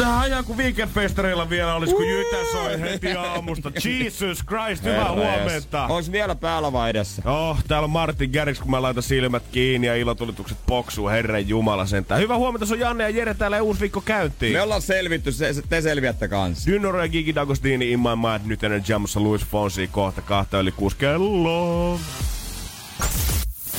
Tähän ajan kun weekendfestareilla vielä olisi, kun Jytä soi heti aamusta. Jesus Christ, hyvää huomenta. Onks vielä päällä vai edessä? Oh, täällä on Martin Gerriks, kun mä laitan silmät kiinni ja ilotulitukset poksuu, herran jumala sentään. Hyvää huomenta, se on Janne ja Jere täällä ja uusi viikko käyntiin. Me ollaan selvitty, se, se- te selviätte kanssa. Dynoro ja Gigi D'Agostini in my mind, nyt ennen jamassa Louis Fonsi kohta kahta yli kuusi kello.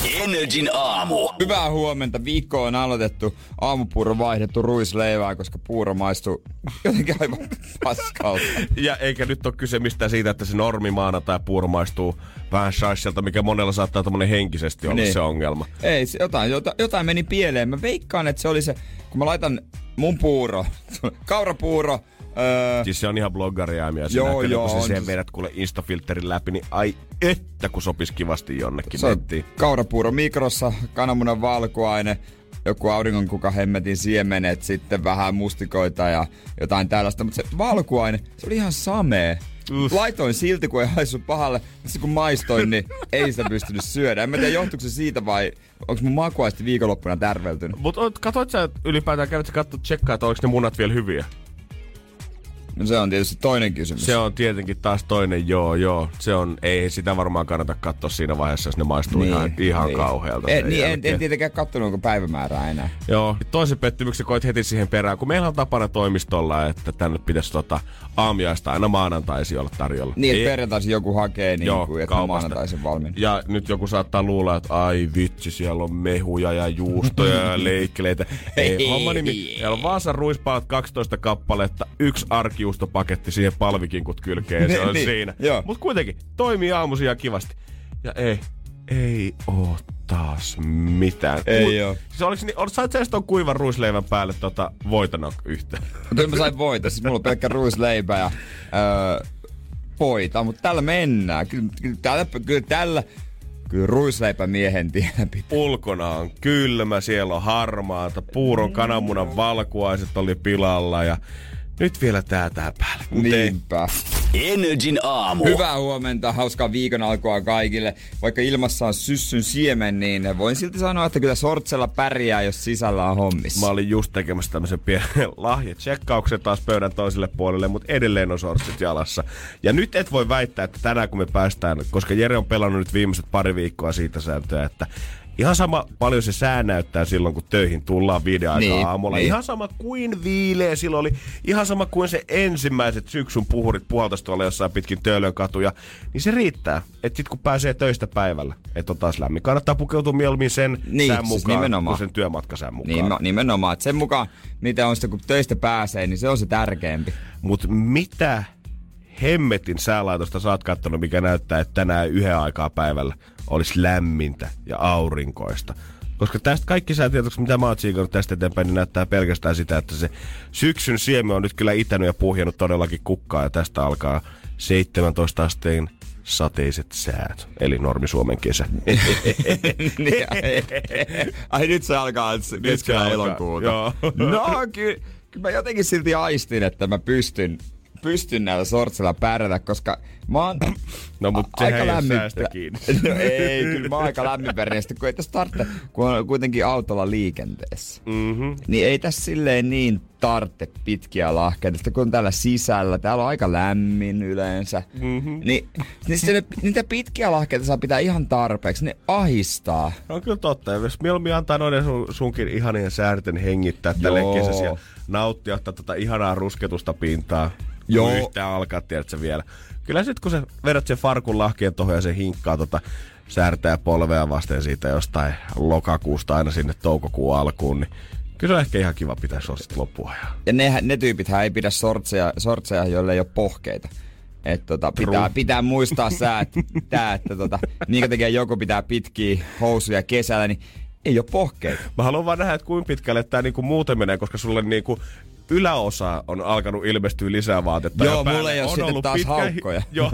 Energin aamu. Hyvää huomenta. Viikko on aloitettu. Aamupuuro vaihdettu ruisleivää, koska puuro maistuu jotenkin aivan paskalta. Ja eikä nyt ole kyse mistään siitä, että se normi maanantai puuro maistuu vähän shashelta, mikä monella saattaa tämmönen henkisesti olla Niin. se ongelma. Ei, se jotain, jota, jotain meni pieleen. Mä veikkaan, että se oli se, kun mä laitan mun puuro, kaurapuuro, öö, Siis se on ihan bloggariäämiä. Se Joo, näkyy, joo, kun se sen se- vedät kuule Instafilterin läpi, niin ai että kun sopisi kivasti jonnekin se nettiin. kaurapuuro mikrossa, kananmunan valkuaine, joku auringonkuka hemmetin siemenet, sitten vähän mustikoita ja jotain tällaista. Mutta se valkuaine, se oli ihan samee. Uff. Laitoin silti, kun ei haisu pahalle, mutta kun maistoin, niin ei sitä pystynyt syödä. En mä tiedä, johtuuko se siitä vai onko mun makuaisti viikonloppuna tärveltynyt. Mutta katsoit sä että ylipäätään, kävit sä katsoa tsekkaa, että oliko ne munat vielä hyviä? No se on tietysti toinen kysymys. Se on tietenkin taas toinen, joo, joo. Se on, ei sitä varmaan kannata katsoa siinä vaiheessa, jos ne maistuu niin, ihan, ihan niin. kauhealta. En, sen niin, en, en tietenkään kattonut onko päivämäärää enää. Joo, toisen pettymyksen koit heti siihen perään, kun meillä on tapana toimistolla, että tänne pitäisi tota, aamiaista aina maanantaisin olla tarjolla. Niin, että perjantaisin joku hakee, niin Joo, kuin, että kaupasta. maanantaisin valmiin. Ja nyt joku saattaa luulla, että ai vitsi, siellä on mehuja ja juustoja ja leikkeleitä. Ei, Ei. homma nimi. Siellä on Vaasan ruispalat 12 kappaletta, yksi arkijuustopaketti siihen palvikinkut kylkeen, se Niin, on niin, siinä. joo. Mutta kuitenkin, toimii aamusi ihan kivasti. Ja ei, ei oo taas mitään. Ei oo. Siis oliks, niin, sait sä ton kuivan ruisleivän päälle tota voitana yhtään? Kyllä mä sain voita, siis mulla on pelkkä ruisleipä ja öö, voita, mutta tällä mennään. Kyllä, kyllä, tällä, kyllä tällä, kyllä ruisleipämiehen tiellä pitää. Ulkona on kylmä, siellä on harmaata, puuron kananmunan valkuaiset oli pilalla ja nyt vielä tää tää ei- Niinpä. Energin aamu. Hyvää huomenta, hauskaa viikon alkua kaikille. Vaikka ilmassa on syssyn siemen, niin voin silti sanoa, että kyllä sortsella pärjää, jos sisällä on hommissa. Mä olin just tekemässä tämmöisen pienen lahjatsekkauksen taas pöydän toiselle puolelle, mutta edelleen on sortsit jalassa. Ja nyt et voi väittää, että tänään kun me päästään, koska Jere on pelannut nyt viimeiset pari viikkoa siitä sääntöä, että Ihan sama paljon se sää näyttää silloin, kun töihin tullaan viiden aikaa Niin, aamulla. niin. Ihan sama kuin viileä silloin oli. Ihan sama kuin se ensimmäiset syksyn puhurit puhaltaisi tuolla jossain pitkin Töölön katuja. Niin se riittää, että sit kun pääsee töistä päivällä, että on taas lämmin. Kannattaa pukeutua mieluummin sen Niin, sään siis mukaan nimenomaan. kuin sen työmatkasään mukaan. Niin, nimenomaan. Että sen mukaan, mitä on sitten, kun töistä pääsee, niin se on se tärkeämpi. Mutta mitä hemmetin säälaitosta sä oot kattonut, mikä näyttää, että tänään yhden aikaa päivällä olisi lämmintä ja aurinkoista? Koska tästä kaikki säätietoksi, mitä mä oon tästä eteenpäin, niin näyttää pelkästään sitä, että se syksyn siemi on nyt kyllä itänyt ja puhjennut todellakin kukkaa. Ja tästä alkaa 17 asteen sateiset säät, eli normi Suomen kesä. Niin, Ai nyt se alkaa se keskellä alkaa, elokuuta. joo. No kyllä, kyllä mä jotenkin silti aistin, että mä pystyn, pystyn näillä sortsilla pärjätä, koska mä oon No, mut a- aika lämmin. No ei, kyllä mä oon aika lämminverinen, kun ei tässä tarvitse, kun on kuitenkin autolla liikenteessä. Mm-hmm. Niin ei tässä silleen niin tarvitse pitkiä lahkeita, Sitten kun on täällä sisällä, täällä on aika lämmin yleensä. Mm-hmm. Niin, niin ne, niitä pitkiä lahkeita saa pitää ihan tarpeeksi, ne ahistaa. On kyllä totta. Ja jos mieluummin antaa noiden sun, sunkin ihanien säärten hengittää tälle Joo. kesäsi ja nauttia tätä ihanaa rusketusta pintaa. Joo. Yhtään alkaa, tiedätkö vielä. Kyllä sit kun sä vedät sen farkun lahkeen tohon ja se hinkkaa tota särtää polvea vasten siitä jostain lokakuusta aina sinne toukokuun alkuun, niin kyllä se on ehkä ihan kiva pitää shortsit loppuajan. Ja ne, ne tyypithän ei pidä sortseja, sortseja joille ei ole pohkeita. Et tota, pitää, pitää muistaa sä, että, tää, että tota, minkä takia joku pitää pitkiä housuja kesällä, niin ei ole pohkeita. Mä haluan vaan nähdä, että kuinka pitkälle tämä niinku muuten menee, koska sulle niinku yläosa on alkanut ilmestyä lisää vaatetta. Joo, mulla ei oo on ollut taas pitkä- haukkoja. Joo,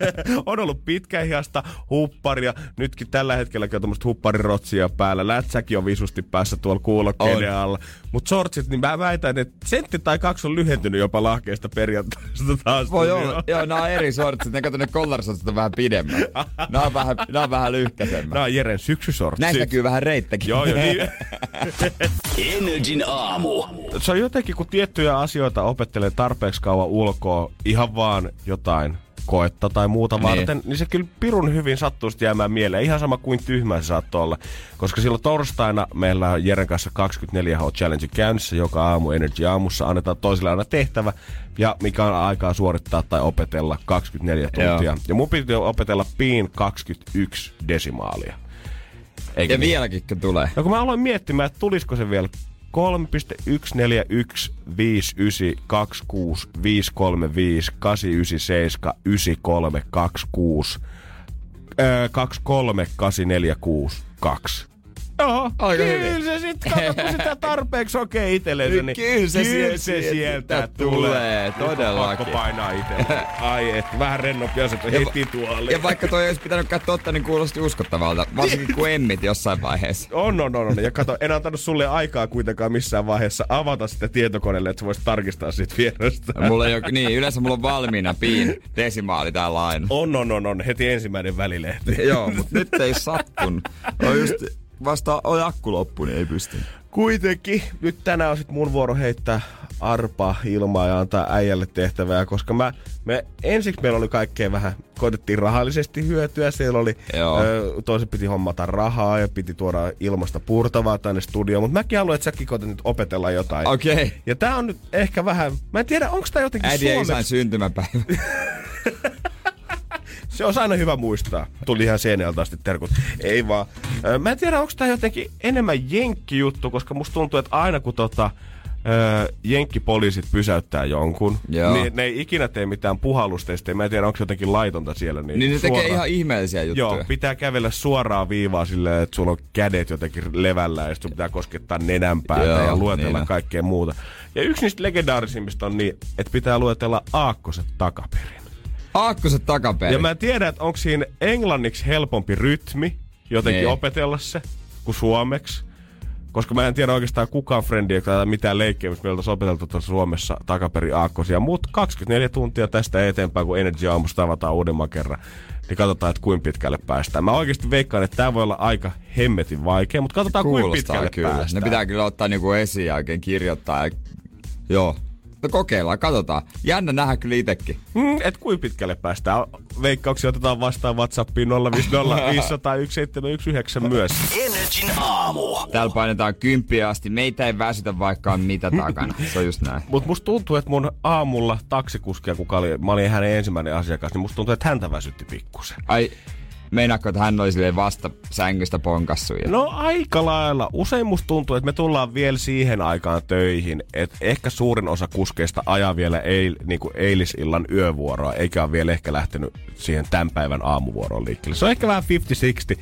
on ollut pitkähiasta hupparia. Nytkin tällä hetkelläkin on tämmöistä hupparirotsia päällä. Lätsäkin on visusti päässä tuolla kuulokkeiden alla. Mutta shortsit, niin mä väitän, että sentti tai kaksi on lyhentynyt jopa lahkeesta perjantaista taas. Voi Niin olla. Joo, nämä on eri sortsit. Ne kato, ne kollarisotsit on vähän pidemmät. Nämä on vähän, nämä on vähän lyhkäisemmät. Nämä on Jeren syksysortsit. Näistä näkyy vähän reittäkin. Joo, joo, niin. Energin aamu. se on jotenkin, kun tiettyjä asioita opettelee tarpeeksi kauan ulkoa, ihan vaan jotain koetta tai muuta Niin. varten, niin se kyllä pirun hyvin sattuu sitten jäämään mieleen. Ihan sama kuin tyhmä se saattoi olla. Koska silloin torstaina meillä on Jeren kanssa 24H Challenge käynnissä. Joka aamu Energy aamussa annetaan toiselle aina tehtävä, ja mikä on aikaa suorittaa tai opetella 24 Joo. tuntia. Ja mun piti opetella piin 21 desimaalia. Eikö Ja niin? vieläkin tulee. No kun mä aloin miettimään, että tulisiko se vielä 3.141.535.335.897.9326 öö, 23846. Joo, Aika kyllä hyvin. se sit, kato, kun sitä tarpeeksi okei itsellensä, niin Kyllä se kyllä sieltä- se sieltä tulee, tulee. Todellakin. Pakko painaa itselle. Ai et, vähän rennompi aset heti tuolle. Ja vaikka toi olisi pitänyt totta, niin kuulosti uskottavalta. Varsinkin kun emmit jossain vaiheessa. On, on, on, on. Ja kato, en antanut sulle aikaa kuitenkaan missään vaiheessa avata sitä tietokoneelle, että sä voisit tarkistaa siitä vierestä. Mulla ei ole, niin, yleensä mulla on valmiina piin desimaali täällä aina. On, on, on, on. Heti ensimmäinen välilehti. Joo, mutta nyt ei sattunut. On just vasta on akku loppu, niin ei pysty. Kuitenkin, nyt tänään on sit mun vuoro heittää arpa ilmaa ja antaa äijälle tehtävää, koska mä, me, ensiksi meillä oli kaikkea vähän, koitettiin rahallisesti hyötyä, siellä oli, Joo. ö, toisen piti hommata rahaa ja piti tuoda ilmasta purtavaa tänne studioon, mutta mäkin haluan, että säkin koetat nyt opetella jotain. Okei. Okay. Ja tää on nyt ehkä vähän, mä en tiedä, onko tää jotenkin Äidin suomeksi. syntymäpäivä. Se on aina hyvä muistaa. Tuli ihan seinältä asti terkut. Ei vaan. Mä en tiedä, onko tää jotenkin enemmän jenkkijuttu, koska musta tuntuu, että aina kun tota, ö, jenkkipoliisit pysäyttää jonkun, Joo. niin ne ei ikinä tee mitään puhallustestejä. Mä en tiedä, onko jotenkin laitonta siellä. Niin, niin ne tekee suoraan- ihan ihmeellisiä juttuja. Joo, pitää kävellä suoraan viivaa silleen, että sulla on kädet jotenkin levällä ja sit sun pitää koskettaa nenänpäätä Joo, ja luetella niin kaikkea muuta. Ja yksi niistä legendaarisimmista on niin, että pitää luetella aakkoset takaperin. Aakkoset takaperin. Ja mä en tiedä, että onko siinä englanniksi helpompi rytmi jotenkin Niin. opetella se kuin suomeksi. Koska mä en tiedä oikeastaan kukaan frendi, joka tätä mitään leikkiä, missä meiltä olisi opeteltu tuossa Suomessa takaperin aakkosia. Mutta 24 tuntia tästä eteenpäin, kun Energy aamusta tavataan uudemman kerran, niin katsotaan, että kuinka pitkälle päästään. Mä oikeasti veikkaan, että tämä voi olla aika hemmetin vaikea, mutta katsotaan, kuinka pitkälle kyllä. päästään. Ne pitää kyllä ottaa niinku esiin ja oikein kirjoittaa. Ja... Joo. No kokeillaan, katsotaan. Jännä nähdä kyllä itekin. Mm, et kuinka pitkälle päästään. Veikkauksia otetaan vastaan WhatsAppiin 050 myös. Energin aamu. Täällä painetaan kymppiä asti. Meitä ei väsytä vaikka on mitä takana. Se on just näin. Mutta musta tuntuu, että mun aamulla taksikuskia, kuka oli, mä olin hänen ensimmäinen asiakas, niin musta tuntuu, että häntä väsytti pikkusen. Ai, meinaatko, että hän oli silleen vasta sängystä ponkassu? Ja... No aika lailla. Usein musta tuntuu, että me tullaan vielä siihen aikaan töihin, että ehkä suurin osa kuskeista ajaa vielä eil, niinku eilisillan yövuoroa, eikä ole vielä ehkä lähtenyt siihen tämän päivän aamuvuoroon liikkeelle. Se on ehkä vähän 50-60,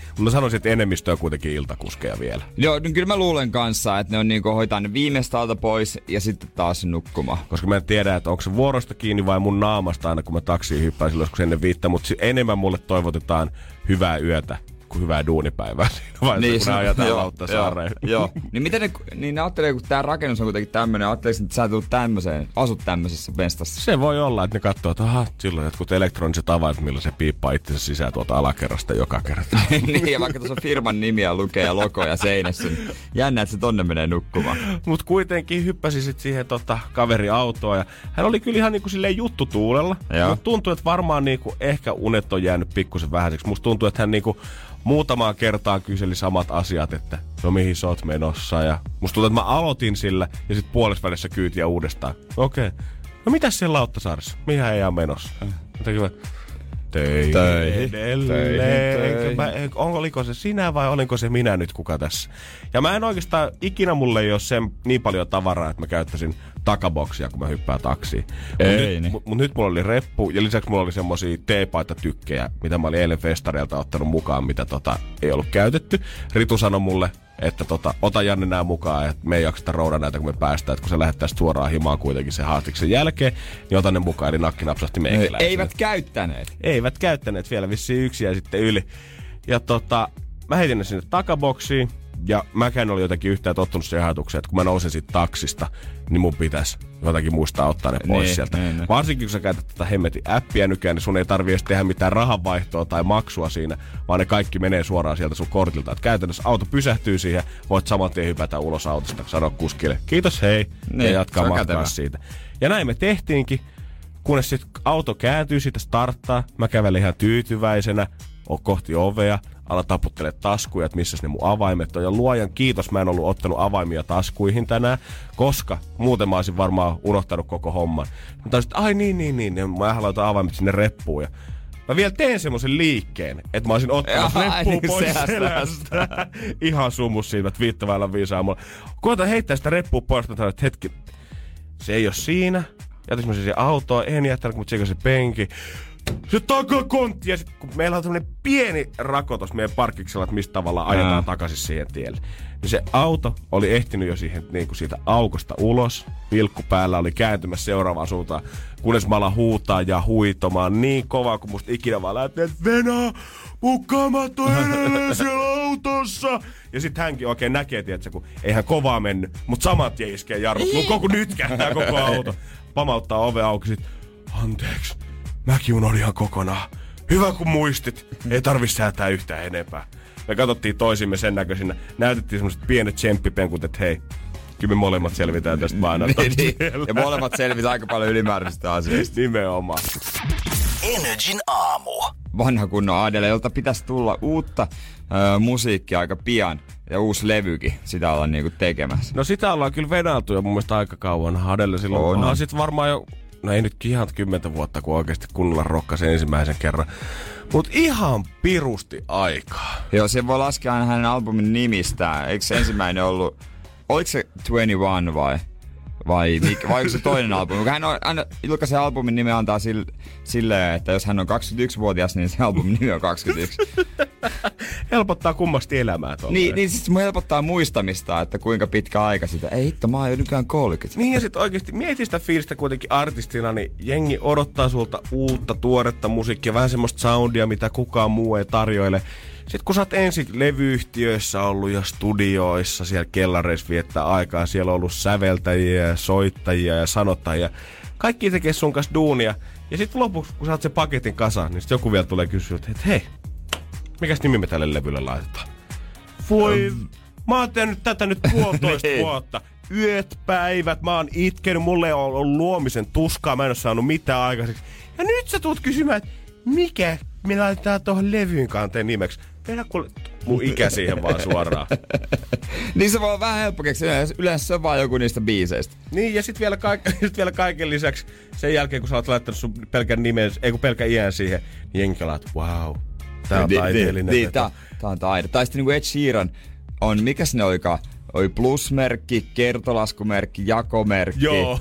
mutta mä sanoisin, että enemmistö on kuitenkin iltakuskeja vielä. Joo, no kyllä mä luulen kanssa, että ne on niinku hoitaa ne viimeistä alta pois ja sitten taas nukkumaan. Koska mä en tiedä, että onko se vuorosta kiinni vai mun naamasta aina, kun mä taksiin hyppään silloin joskus ennen viittä, mutta enemmän mulle toivotetaan hyvää yötä kuin hyvää duunipäivää siinä vaiheessa, niin, kun ne ajetaan lautta saareen. joo, joo. Niin miten ne, niin ne ajattelee, kun tää rakennus on kuitenkin tämmönen, ajattelee, että sä tulet tämmöiseen, asut tämmöisessä mestassa. Se voi olla, että ne katsoo, että aha, silloin jotkut elektroniset avaimet, millä se piippaa itsensä sisään tuolta alakerrasta joka kerta. niin, ja vaikka tuossa on firman nimiä lukee ja logoja seinässä, niin jännä, että se tonne menee nukkumaan. Mutta kuitenkin hyppäsi sit siihen tota, kaveri autoa ja hän oli kyllä ihan niinku silleen juttu tuulella. Mutta tuntuu, että varmaan niinku ehkä unet on jäänyt pikkusen vähäiseksi. Musta tuntuu, että hän niinku muutamaan kertaan kyseli samat asiat, että no mihin sä oot menossa. Ja musta tuntuu, että mä aloitin sillä ja sitten puolessa välissä kyytiä uudestaan. Okei. Okay. No mitäs siellä Lauttasaaressa? Mihin ei menossa? Jotenkin mä, töihin, Töihin, edelleen. töihin, Enkä Mä, en- on, oliko se sinä vai olinko se minä nyt kuka tässä? Ja mä en oikeastaan, ikinä mulle ei ole sen niin paljon tavaraa, että mä käyttäisin takaboksia, kun mä hyppään taksiin. Mut Ei, nyt, niin. mut, mut nyt mulla oli reppu ja lisäksi mulla oli semmosia teepaitatykkejä, mitä mä olin eilen festareilta ottanut mukaan, mitä tota ei ollut käytetty. Ritu sanoi mulle, että tota, ota Janne nää mukaan, että me ei jakseta rouda näitä, kun me päästään, että kun sä lähdet tästä suoraan himaan kuitenkin sen haastiksen jälkeen, niin ota ne mukaan, eli nakki napsahti meikäläiselle. Eivät käyttäneet. Eivät käyttäneet vielä vissiin yksi ja sitten yli. Ja tota, mä heitin ne sinne takaboksiin. Ja mäkään oli jotenkin yhtään tottunut siihen ajatukseen, että kun mä nousen siitä taksista, niin mun pitäisi jotakin muistaa ottaa ne pois Niin, sieltä. niin, niin. Varsinkin kun sä käytät tätä hemmetin appia nykyään, niin sun ei tarvi edes tehdä mitään rahanvaihtoa tai maksua siinä, vaan ne kaikki menee suoraan sieltä sun kortilta. Et käytännössä auto pysähtyy siihen, voit saman tien hypätä ulos autosta, sanoa kuskille, kiitos hei, Niin, ja jatkaa matkaa siitä. Ja näin me tehtiinkin, kunnes sitten auto kääntyy siitä starttaa, mä kävelen ihan tyytyväisenä o- kohti ovea, ala taputtele taskuja, että missä ne mun avaimet on. Ja luojan kiitos, mä en ollut ottanut avaimia taskuihin tänään, koska muuten mä olisin varmaan unohtanut koko homman. Taisin, että ai niin, niin, niin, ja mä laitan avaimet sinne reppuun. Ja Mä vielä teen semmoisen liikkeen, että mä olisin ottanut reppuun niin, pois selästä. Ihan summus siitä, että viittavailla viisaa mulla. Koitan heittää sitä reppua pois, mä sanoin, että hetki, se ei ole siinä. Jätin mä sen autoon, en jättänyt, kun mä tsekasin penki. Se takakontti, ja sit, kun meillä on tämmönen pieni rako tossa meidän parkkiksella, että mistä tavalla ajetaan Ää. takaisin siihen tielle. Niin se auto oli ehtinyt jo siihen niin kuin siitä aukosta ulos. Vilkku päällä oli kääntymässä seuraavaan suuntaan. Kunnes mä alan huutaa ja huitomaan niin kovaa, kun musta ikinä vaan lähtee, että Venä, mun kamat on edelleen siellä autossa. Ja sitten hänkin oikein näkee, tietsä, kun ei hän kovaa mennyt, mutta saman tien iskee jarrut. Mun koko nyt kähtää koko auto. Pamauttaa ove auki sit. Anteeksi, mäkin unohdin ihan kokonaan. Hyvä kun muistit, ei tarvi säätää yhtään enempää. Me katsottiin toisimme sen näköisinä. Näytettiin semmoset pienet tsemppipenkut, että hei, kyllä me molemmat selvitään tästä maanantaista. Niin, ja molemmat selvitä aika paljon ylimääräisistä asioista. Nimenomaan. Energin aamu. Vanha kunnon Adele, jolta pitäisi tulla uutta ö, musiikkia aika pian. Ja uusi levykin, sitä ollaan niinku tekemässä. No sitä ollaan kyllä venäilty jo mun mielestä aika kauan. Hadelle silloin On. on. Sit varmaan jo, no ei nyt ihan kymmentä vuotta, kun oikeasti kunnolla rokkasi ensimmäisen kerran. Mut ihan pirusti aikaa. Joo, se voi laskea aina hänen albumin nimistään. Eikö se ensimmäinen ollut, oliko se 21 vai? Vai, mikä, vai onko se toinen albumi? Hän on, aina julkaisee albumin nimen antaa sille, silleen, että jos hän on 21-vuotias, niin se albumin nimi on 21. Helpottaa kummasti elämää tuolla. niin, niin siis helpottaa muistamista, että kuinka pitkä aika sitä. Ei hitto, mä oon jo nykyään 30. Niin ja sit oikeesti mieti sitä fiilistä kuitenkin artistina, niin jengi odottaa sulta uutta, tuoretta musiikkia, vähän semmoista soundia, mitä kukaan muu ei tarjoile. Sitten kun sä oot ensin levyyhtiöissä ollut ja studioissa, siellä kellareissa viettää aikaa, siellä on ollut säveltäjiä ja soittajia ja sanottajia. Kaikki tekee sun kanssa duunia. Ja sitten lopuksi, kun saat sen paketin kasaan, niin sit joku vielä tulee kysyä, että hei, mikäs nimi me tälle levylle laitetaan? Voi, mä oon tehnyt tätä nyt puolitoista Niin. vuotta. Yöt, päivät, mä oon itkenyt, mulle on ollut luomisen tuskaa, mä en oo saanut mitään aikaiseksi. Ja nyt sä tulet kysymään, että mikä me laitetaan tuohon levyyn kanteen nimeksi. Vedä kuule mun ikä siihen vaan suoraan. Niin se voi olla vähän helppo keksiä. Yleensä- Yleensä se on vaan joku niistä biiseistä. Niin, ja sitten vielä, kaik- sit vielä kaiken lisäksi, sen jälkeen kun sä oot laittanut sun pelkän nimen, ei kun pelkän iän siihen, niin että wow, tää on taiteellinen. Niin, veto." tää, tää on taide. Tai sitten niinku Ed Sheeran on, mikäs ne olikaan? Oli plusmerkki, kertolaskumerkki, jakomerkki. Joo.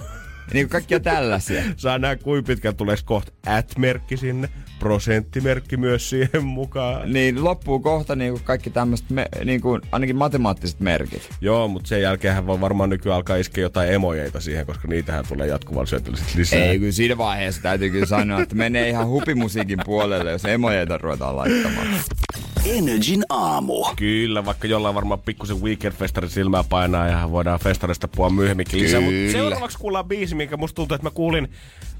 Niin kaikkia tällaisia. Saa nähdä, kuinka pitkään tulee kohta at-merkki sinne, prosenttimerkki myös siihen mukaan. Niin loppuu kohta niinku kaikki tämmöiset, me, niinku, ainakin matemaattiset merkit. Joo, mutta sen jälkeen voi varmaan nykyään alkaa iskeä jotain emojeita siihen, koska niitähän tulee jatkuvalla syötöllä lisää. Ei, kyllä siinä vaiheessa täytyy kyllä sanoa, että menee ihan hupimusiikin puolelle, jos emojeita ruvetaan laittamaan. Energin aamu. Kyllä, vaikka jollain varmaan pikkusen weekend-festarin silmää painaa ja voidaan festarista puhua myöhemminkin lisää. Mutta seuraavaksi kuullaan biisi, minkä musta tuntuu, että mä kuulin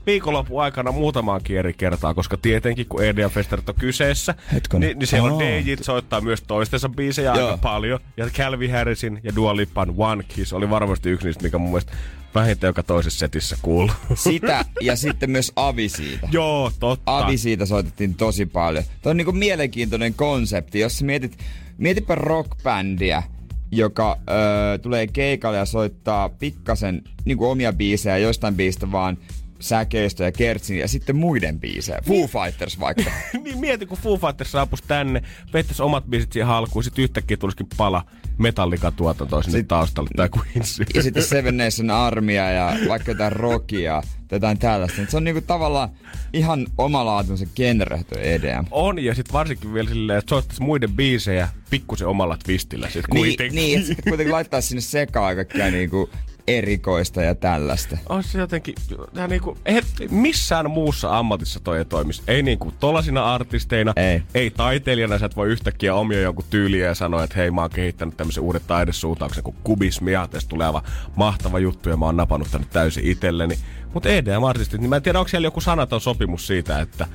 viikonlopun aikana muutamaankin eri kertaa, koska tietenkin kun EDM-festarit on kyseessä, Hetkonen. niin, niin siellä on. DJt soittaa myös toistensa biisejä Joo. aika paljon. Ja Calvin Harrisin ja Dua Lipan One Kiss oli varmasti yksi niistä, mikä mun mielestä vähintään joka toisessa setissä kuuluu. Sitä ja sitten myös Avi siitä. Joo, totta. Avi siitä soitettiin tosi paljon. Tuo on niinku mielenkiintoinen konsepti. Jos mietit, mietipä rockbändiä, joka öö, tulee keikalle ja soittaa pikkasen niinku omia biisejä, joistain biisistä vaan säkeistö ja kertsin ja sitten muiden biisejä. Foo Fighters vaikka. niin mieti, kun Foo Fighters saapuisi tänne, vettäisi omat biisit siihen halkuun, sitten yhtäkkiä tulisikin pala Metallica-tuotantoa sinne Sit- taustalle, tai Queens. ja sitten Seven Nation Armia ja vaikka jotain rockia tai jotain tällaista. Se on niinku tavallaan ihan omalaatuisen genre tuo EDM. On, ja sitten varsinkin vielä silleen, että soittaisi muiden biisejä pikkusen omalla twistillä sit Niin, kuitenkin. niin, ja sitten kuitenkin laittaa sinne sekaan kaikkea niinku erikoista ja tällaista. on se jotenkin, tää niinku, ei, missään muussa ammatissa toi ei toimisi. Ei niinku tollasina artisteina, Ei. ei taiteilijana, sä et voi yhtäkkiä omia jonkun tyyliä ja sanoa, että hei mä oon kehittänyt tämmöisen uuden taidesuuntauksen kuin kubismi ja tästä tulee aivan mahtava juttu ja mä oon napannut tänne täysin itselleni. Mutta EDM-artistit, niin mä en tiedä, onko siellä joku sanaton sopimus siitä, että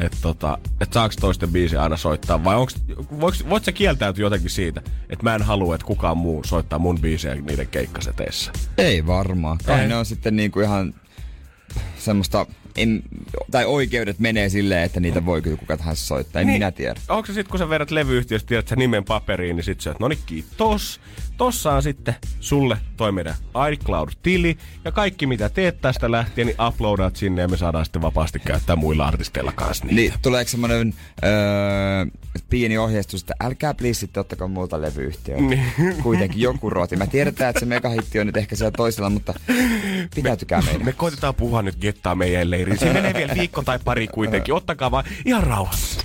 että tota, et saaks toisten biisi aina soittaa, vai onks, voiks, voit sä kieltäytyä jotenkin siitä, että mä en halua, että kukaan muu soittaa mun biisejä niiden keikkaseteissa. Ei varmaan. Kai Ei. ne on sitten niinku ihan semmoista, en, tai oikeudet menee silleen, että niitä voi kyllä kuka tahansa soittaa. En niin. minä tiedä. Onko se sitten, kun sä vedät levyyhtiöstä, tiedät sä nimen paperiin, niin sit sä, että no niin kiitos. Tossa on sitten sulle toi meidän iCloud-tili, ja kaikki mitä teet tästä lähtien, niin uploadaat sinne, ja me saadaan sitten vapaasti käyttää muilla artisteilla kanssa niitä. Niin, tuleeko semmoinen öö, pieni ohjeistus, että älkää please sitten ottakaa multa levyyhtiöä. Niin. Kuitenkin joku rooti. Mä tiedetään, että se megahitti on nyt ehkä siellä toisella, mutta pitäytykää meidän. Me koitetaan puhua nyt gettaa meidän leiriin. Siinä menee vielä viikko tai pari kuitenkin. Ottakaa vaan ihan rauhassa.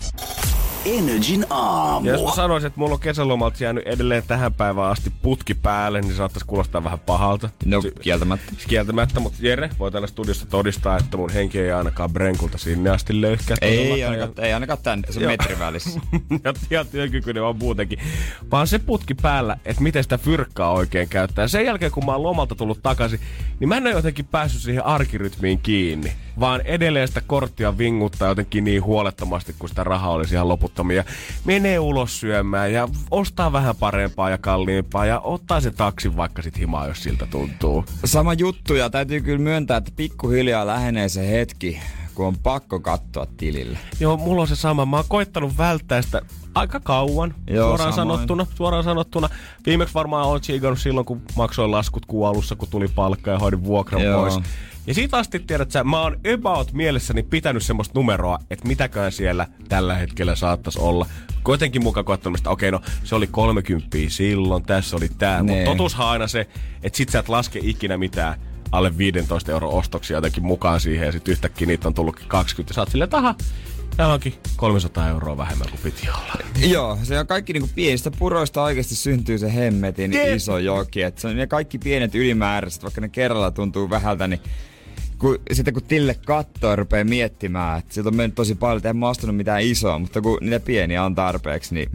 Energin aamu. Ja jos mä sanoisin, että mulla on kesälomalta jäänyt edelleen tähän päivään asti putki päälle, niin saattaisi kuulostaa vähän pahalta. No, Si- kieltämättä. Kieltämättä, mutta Jere voi täällä studiossa todistaa, että mun henki ei ainakaan Brenkulta sinne asti löyhkää. Ei ainakaan, ei ainakaan tän, se on Joo. metrin välissä. ja, ja työkykyinen on muutenkin. Vaan se putki päällä, että miten sitä fyrkkaa oikein käyttää. Sen jälkeen, kun mä oon lomalta tullut takaisin, niin mä en ole jotenkin päässyt siihen arkirytmiin kiinni. Vaan edelleen sitä korttia vinguttaa jotenkin niin huolettomasti, kun sitä rahaa olisi ihan loputtomia. Menee ulos syömään ja ostaa vähän parempaa ja kalliimpaa ja ottaa se taksi vaikka sit himaa, jos siltä tuntuu. Sama juttu ja täytyy kyllä myöntää, että pikkuhiljaa lähenee se hetki, kun on pakko katsoa tilille. Joo, mulla on se sama. Mä oon koittanut välttää sitä aika kauan, Joo, suoraan samoin. sanottuna. Suoraan sanottuna. Viimeksi varmaan oon tsiikannut silloin, kun maksoin laskut kuun alussa, kun tuli palkka ja hoidin vuokran Joo. pois. Ja siitä asti tiedät sä, mä oon about mielessäni pitänyt semmoista numeroa, että mitäkään siellä tällä hetkellä saattaisi olla. Kuitenkin mukaan koettanut, että okei, no se oli 30 silloin, tässä oli tää. Mutta Nee. totuushan aina se, että sit sä et laske ikinä mitään alle 15 euro ostoksia jotenkin mukaan siihen ja sitten yhtäkkiä niitä on tullutkin 20 ja sä oot silleen, että aha, täällä onkin 300 euroa vähemmän kuin piti olla. Joo, se on kaikki niinku pienistä puroista oikeasti syntyy se hemmetin Jep. iso joki. Et se on ne kaikki pienet ylimääräiset, vaikka ne kerralla tuntuu vähältä, niin kun, sitten kun Tille kattoo ja rupeaa miettimään, että siltä on mennyt tosi paljon, että en mä ostanut mitään isoa, mutta kun niitä pieniä on tarpeeksi, niin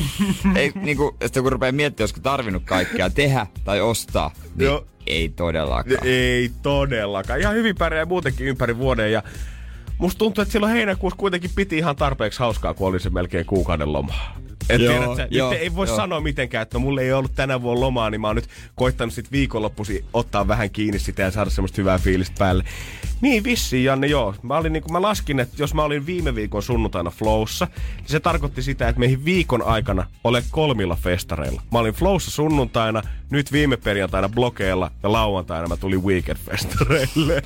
ei, niinku, sitten kun rupeaa miettimään, olisiko tarvinnut kaikkea tehdä tai ostaa, niin Joo. ei todellakaan. Ei todellakaan. Ihan hyvin pärjää muutenkin ympäri vuoden ja musta tuntuu, että silloin heinäkuussa kuitenkin piti ihan tarpeeksi hauskaa, kun oli se melkein kuukauden loma. Et Joo, tiedät, sä, joo, nyt ei voi joo. sanoa mitenkään, että no, mulla ei ollut tänä vuonna lomaa, niin mä oon nyt koittanut sit viikonloppusi ottaa vähän kiinni sitä ja saada semmoista hyvää fiilistä päälle. Niin vissiin, Janne, joo. Mä, olin, niin mä laskin, että jos mä olin viime viikon sunnuntaina Flowssa, niin se tarkoitti sitä, että meihin viikon aikana ole kolmilla festareilla. Mä olin Flowssa sunnuntaina, nyt viime perjantaina blokeilla ja lauantaina mä tulin weekend-festareille.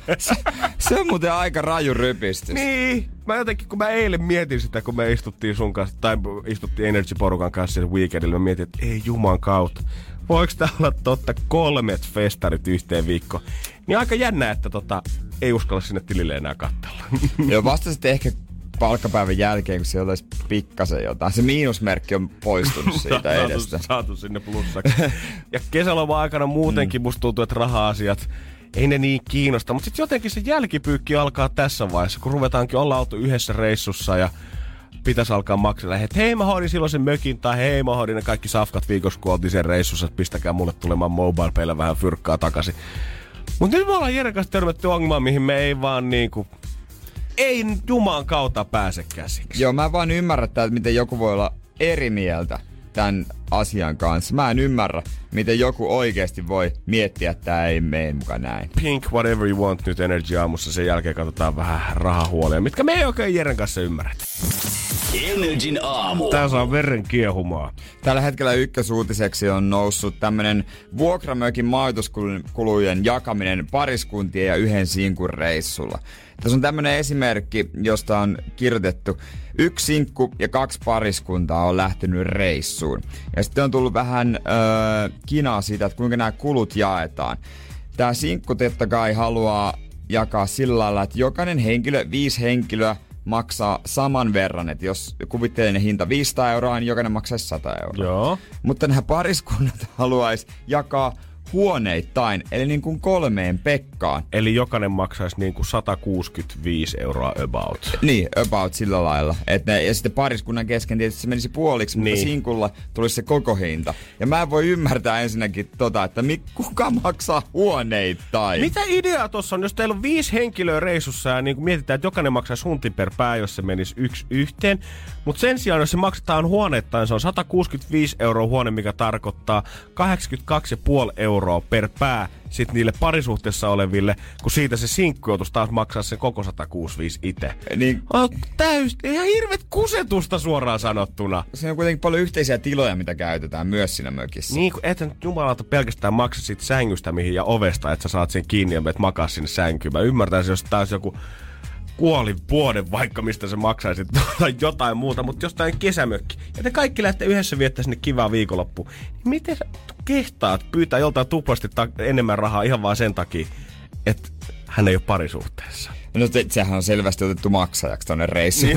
Se on muuten aika raju rypistys. niin, mä jotenkin, kun mä eilen mietin sitä, kun me istuttiin sun kanssa, tai istuttiin Energy-porukan kanssa siellä weekendillä, mä mietin, että ei juman kautta. Voiko tää olla totta kolmet festarit yhteen viikkoon? Niin aika jännä, että tota, ei uskalla sinne tilille enää kattella. Joo, vasta sitten ehkä palkkapäivän jälkeen, kun siellä olisi pikkasen jotain. Se miinusmerkki on poistunut siitä edestä. saatu, saatu sinne plussaksi. ja kesäloma aikana muutenkin musta tuntuu, että raha-asiat ei ne niin kiinnosta. Mutta sitten jotenkin se jälkipyykki alkaa tässä vaiheessa, kun ruvetaankin olla oltu yhdessä reissussa ja pitäisi alkaa maksaa. Että hei mä hoidin silloin sen mökin tai hei mä hoidin ne kaikki safkat viikossa, kun oltiin sen reissussa, että pistäkää mulle tulemaan mobile vähän fyrkkaa takaisin. Mutta nyt me ollaan Jeren törmätty ongelmaan, mihin me ei vaan niinku, ei jumaan kautta pääse käsiksi. Joo, mä vaan ymmärrä, että miten joku voi olla eri mieltä tämän asian kanssa. Mä en ymmärrä, miten joku oikeasti voi miettiä, että tämä ei mene mukaan näin. Pink Whatever You Want nyt Energy aamussa. Sen jälkeen katsotaan vähän rahahuolia, mitkä me ei oikein Jeren kanssa ymmärretä. Energin aamu. Tää saa veren kiehumaa. Tällä hetkellä ykkösuutiseksi on noussut tämmönen vuokramökin majoituskulujen jakaminen pariskuntien ja yhden sinkun reissulla. Tässä on tämmönen esimerkki, josta on kirjoitettu. Yksi sinkku ja kaksi pariskuntaa on lähtenyt reissuun. Ja sitten on tullut vähän öö, kinaa siitä, että kuinka nämä kulut jaetaan. Tämä sinkku totta kai haluaa jakaa sillä lailla, että jokainen henkilö, viisi henkilöä, maksaa saman verran. Että jos kuvitteellinen hinta 500 euroa, niin jokainen maksaisi 100 euroa. Joo. Mutta nämä pariskunnat haluaisi jakaa huoneittain, eli niin kuin kolmeen Pekkaan. Eli jokainen maksaisi niin kuin 165 euroa about. Niin, about sillä lailla. Et ne, ja sitten pariskunnan kesken tietysti se menisi puoliksi, mutta Niin. sinkulla tulisi se koko hinta. Ja mä en voi ymmärtää ensinnäkin tota, että mi, kuka maksaa huoneittain? Mitä ideaa tuossa on, jos teillä on viisi henkilöä reissussa ja niin mietitään, että jokainen maksaisi huntin per pää, jos se menisi yksi yhteen. Mutta sen sijaan, jos se maksetaan huoneittain, se on 165 euroa huone, mikä tarkoittaa 82,5 euroa per pää sitten niille parisuhteessa oleville, kun siitä se sinkku joutuisi taas maksaa sen koko 165 itse. Niin, On täys, ihan hirvet kusetusta suoraan sanottuna. se on kuitenkin paljon yhteisiä tiloja, mitä käytetään myös siinä mökissä. Niin kuin et sä nyt jumalauta pelkästään maksa siitä sängystä mihin ja ovesta, että sä saat sen kiinni ja menet makaa sinne sänkyyn. Mä ymmärtäisin, jos taas joku kuoli vuoden vaikka, mistä se maksaisi tai jotain muuta, mutta jostain kesämökki. Ja te kaikki lähtee yhdessä viettää sinne kivaa viikonloppuun. Niin miten sä kehtaat pyytää joltain tuplasti ta- enemmän rahaa ihan vaan sen takia, että hän ei ole parisuhteessa? No se, sehän on selvästi otettu maksajaksi tonne reissuun.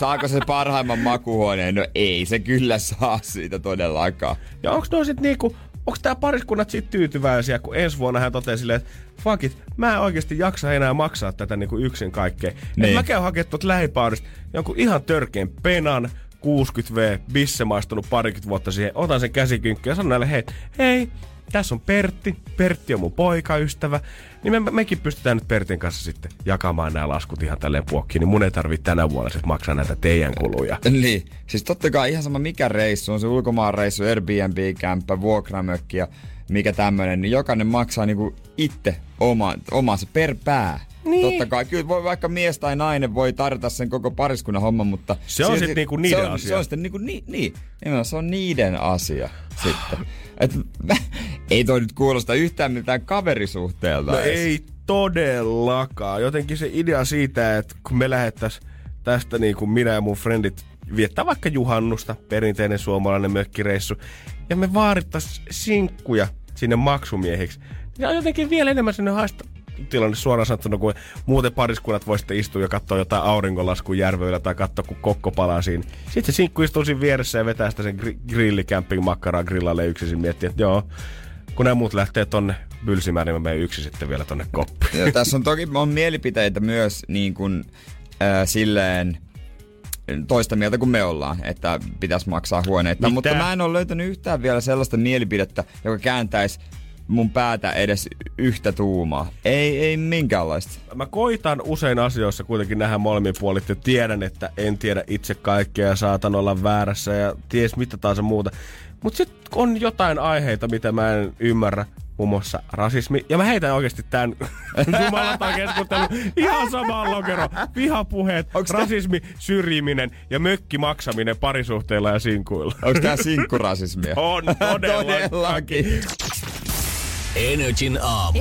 Saako se parhaimman makuhuoneen? No ei se kyllä saa siitä todellakaan. Ja onks no sit niinku, onks tää pariskunnat sit tyytyväisiä, kun ensi vuonna hän totesi silleen, että fuck it, mä en oikeesti jaksa enää maksaa tätä niinku yksin kaikkea. Niin. Mä käyn hakemaan tuot lähipaudesta jonkun ihan törkeen penan, 60V, bisse maistunut parikymmentä vuotta siihen, otan sen käsikynkkä ja sanon näille, hei, hei, tässä on Pertti, Pertti on mun poikaystävä, niin me, mekin pystytään nyt Pertin kanssa sitten jakamaan nämä laskut ihan tälleen puokkiin, niin mun ei tarvitse tänä vuonna sitten maksaa näitä teidän kuluja. Niin, siis totta kai ihan sama mikä reissu on se ulkomaan reissu, Airbnb-kämppä, vuokramökki ja mikä tämmönen, niin jokainen maksaa niinku itse oma, omansa per pää. Niin. Totta kai, kyllä voi vaikka mies tai nainen voi tarjota sen koko pariskunnan homman, mutta... Se on silti- sit niinku niiden se on, asia. Se on sitten niinku, ni, niin, nimenomaan se on niiden asia sitten. Et, ei toi nyt kuulosta yhtään mitään kaverisuhteelta No edes. ei todellakaan. Jotenkin se idea siitä, että kun me lähettäis tästä niin kuin minä ja mun frendit viettää vaikka juhannusta, perinteinen suomalainen mökkireissu, ja me vaarittais sinkkuja sinne maksumiehiksi. Ja on jotenkin vielä enemmän sinne haista tilanne suoraan sanottuna, kuin muuten pariskunnat voi sitten istua ja katsoa jotain auringonlaskua järvöillä tai katsoa, kun kokko palaa siinä. Sitten se sinkku istuu siinä vieressä ja vetää sitä sen gri- grillikämping makkaraa grillalle yksin siinä miettii, että joo, kun nämä muut lähtee tonne bylsimään, niin mä menen yksin sitten vielä tonne koppiin. Ja tässä on toki on mielipiteitä myös niin kuin, äh, silleen toista mieltä kuin me ollaan, että pitäisi maksaa huoneita. Mitä? Mutta mä en ole löytänyt yhtään vielä sellaista mielipidettä, joka kääntäisi mun päätä edes yhtä tuumaa. Ei, ei minkäänlaista. Mä koitan usein asioissa kuitenkin nähdä molemmin puolit ja tiedän, että en tiedä itse kaikkea ja saatan olla väärässä ja ties mitä taas muuta. Mutta sitten on jotain aiheita, mitä mä en ymmärrä. Muun muassa rasismi. Ja mä heitän oikeasti tämän jumalataan keskustelun ihan samaan lokero. Vihapuheet, Onks rasismi, syrjiminen ja mökki maksaminen parisuhteilla ja sinkuilla. Onko tää sinkkurasismia? On todella. Todellakin. Energin aamu.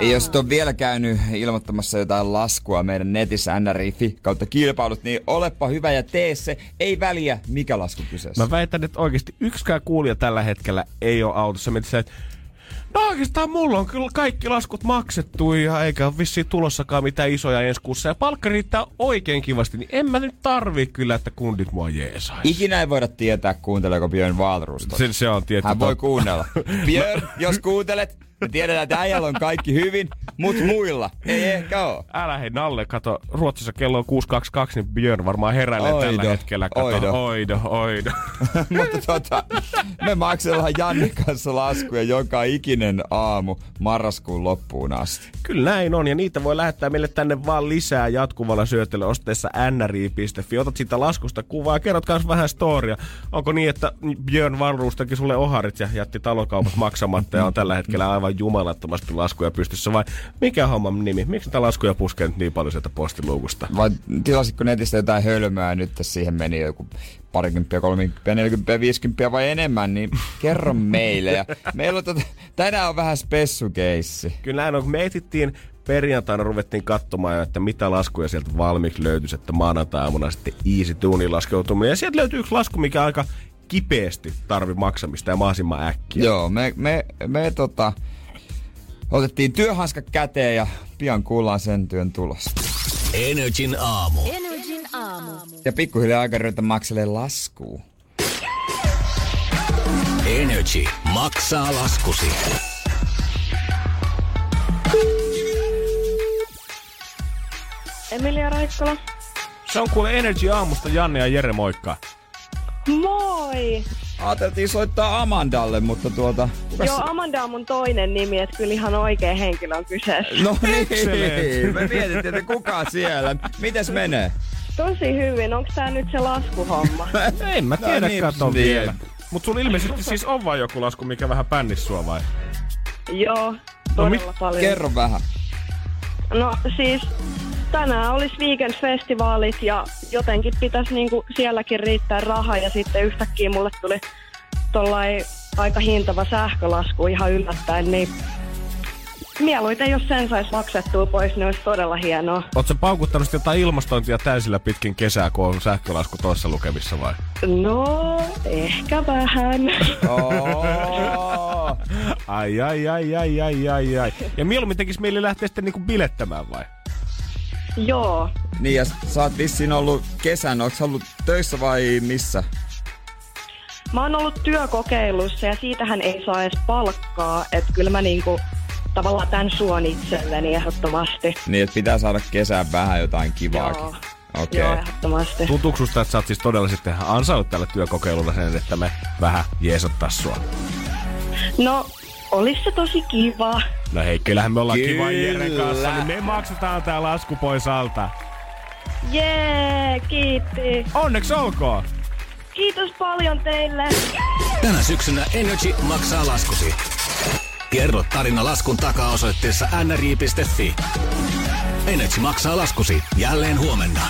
Ja jos et ole vielä käynyt ilmoittamassa jotain laskua meidän netissä nri.fi kautta kilpailut, niin olepa hyvä ja tee se. Ei väliä, mikä lasku kyseessä. Mä väitän, että oikeasti yksikään kuulija tällä hetkellä ei ole autossa. Mietit sä, että no oikeastaan mulla on kyllä kaikki laskut maksettu ja eikä ole vissiin tulossakaan mitään isoja ensi kuussa. Ja palkka riittää oikein kivasti, niin en mä nyt tarvii kyllä, että kundit mua jeesais. Ikinä ei voida tietää, kuunteleeko Björn tota. Se, se on tietty. Hän voi kuunnella. Björn, jos kuuntelet, me tiedetään, että äijällä on kaikki hyvin, mutta muilla ei ehkä oo. Älä hei Nalle, kato, Ruotsissa kello on 6.22, niin Björn varmaan heräilee Oido, tällä hetkellä. Kato, oido. oido, oido. mutta tota, me maksellaan Janne kanssa laskuja joka ikinen aamu marraskuun loppuun asti. Kyllä näin on, ja niitä voi lähettää meille tänne vaan lisää jatkuvalla syötöllä osteessa nri.fi. Otat siitä laskusta kuvaa ja kerrot myös vähän storia. Onko niin, että Björn Valruus teki sulle oharit ja jätti talokaupat maksamatta ja on tällä hetkellä aivan aivan jumalattomasti laskuja pystyssä vai mikä homman nimi? Miksi tätä laskuja puskee nyt niin paljon sieltä postiluukusta? Vai tilasitko netistä jotain hölmöä nyt tässä siihen meni joku parikymppiä, kolmikymppiä, neljäkymppiä, viisikymppiä vai enemmän, niin kerro meille. Ja meillä on tota, tänään on vähän spessukeissi. Kyllä näin on, kun me etittiin perjantaina ruvettiin katsomaan, että mitä laskuja sieltä valmiiksi löytyisi, että maanantai-aamuna sitten easy tuunin laskeutuminen. Ja sieltä löytyy yksi lasku, mikä aika kipeästi tarvi maksamista ja mahdollisimman äkkiä. Joo, me, me, me tota, otettiin työhanska käteen ja pian kuullaan sen työn tulos. Energin aamu. Energin aamu. Ja pikkuhiljaa aika ruveta makselee laskuu. Energy maksaa laskusi. Emilia Raikkola. Se on kuule Energy aamusta Janne ja Jere, moikka. Moi! Ajateltiin soittaa Amandalle, mutta tuota... kukas Joo, se- Amanda on mun toinen nimi, että kyllä ihan oikea henkilö on kyseessä. No niin, me mietittiin, että kuka siellä. Mites menee? Tosi hyvin, onko tää nyt se laskuhomma? En mä tiedä, No no niin, kato niin. vielä. Mut sulla ilmeisesti siis on vain joku lasku, mikä vähän pännis sua vai? Joo, No todella mit- paljon. Kerro vähän. No siis tänään olisi weekend-festivaalit ja jotenkin pitäisi niinku sielläkin riittää rahaa ja sitten yhtäkkiä mulle tuli tollai aika hintava sähkölasku ihan yllättäen, niin mieluiten jos sen saisi maksettua pois, niin olisi todella hienoa. Sä paukuttanut jotain ilmastointia täysillä pitkin kesää, kun on sähkölasku toissa lukemissa vai? No, ehkä vähän. Ai, ai, ai, ai, ai, ai, ai. Ja mieluummin tekis mieli lähteä sitten niinku bilettämään vai? Joo, Niin ja sä oot vissiin ollut kesän, onko ollut töissä vai missä? Mä oon ollut työkokeilussa ja siitähän ei saa edes palkkaa, että kyllä mä niinku tavallaan tän suon itselleni ehdottomasti. Niin, että pitää saada kesään vähän jotain kivaakin. Joo. Okei. Joo, ehdottomasti. Tuntuuko susta, että sä oot siis todella sitten ansainnut tällä työkokeilulla sen, että me vähän jeesottais sua? No, olis se tosi kiva. No hei, kyllähän me ollaan Kyllä. kiva Jeren kanssa, niin me maksetaan tää lasku pois alta. Jee, kiitti. Onneksi olkoon! Kiitos paljon teille. Tänä syksynä Energy maksaa laskusi. Kerro tarina laskun takaa osoitteessa nri.fi. Energy maksaa laskusi jälleen huomenna.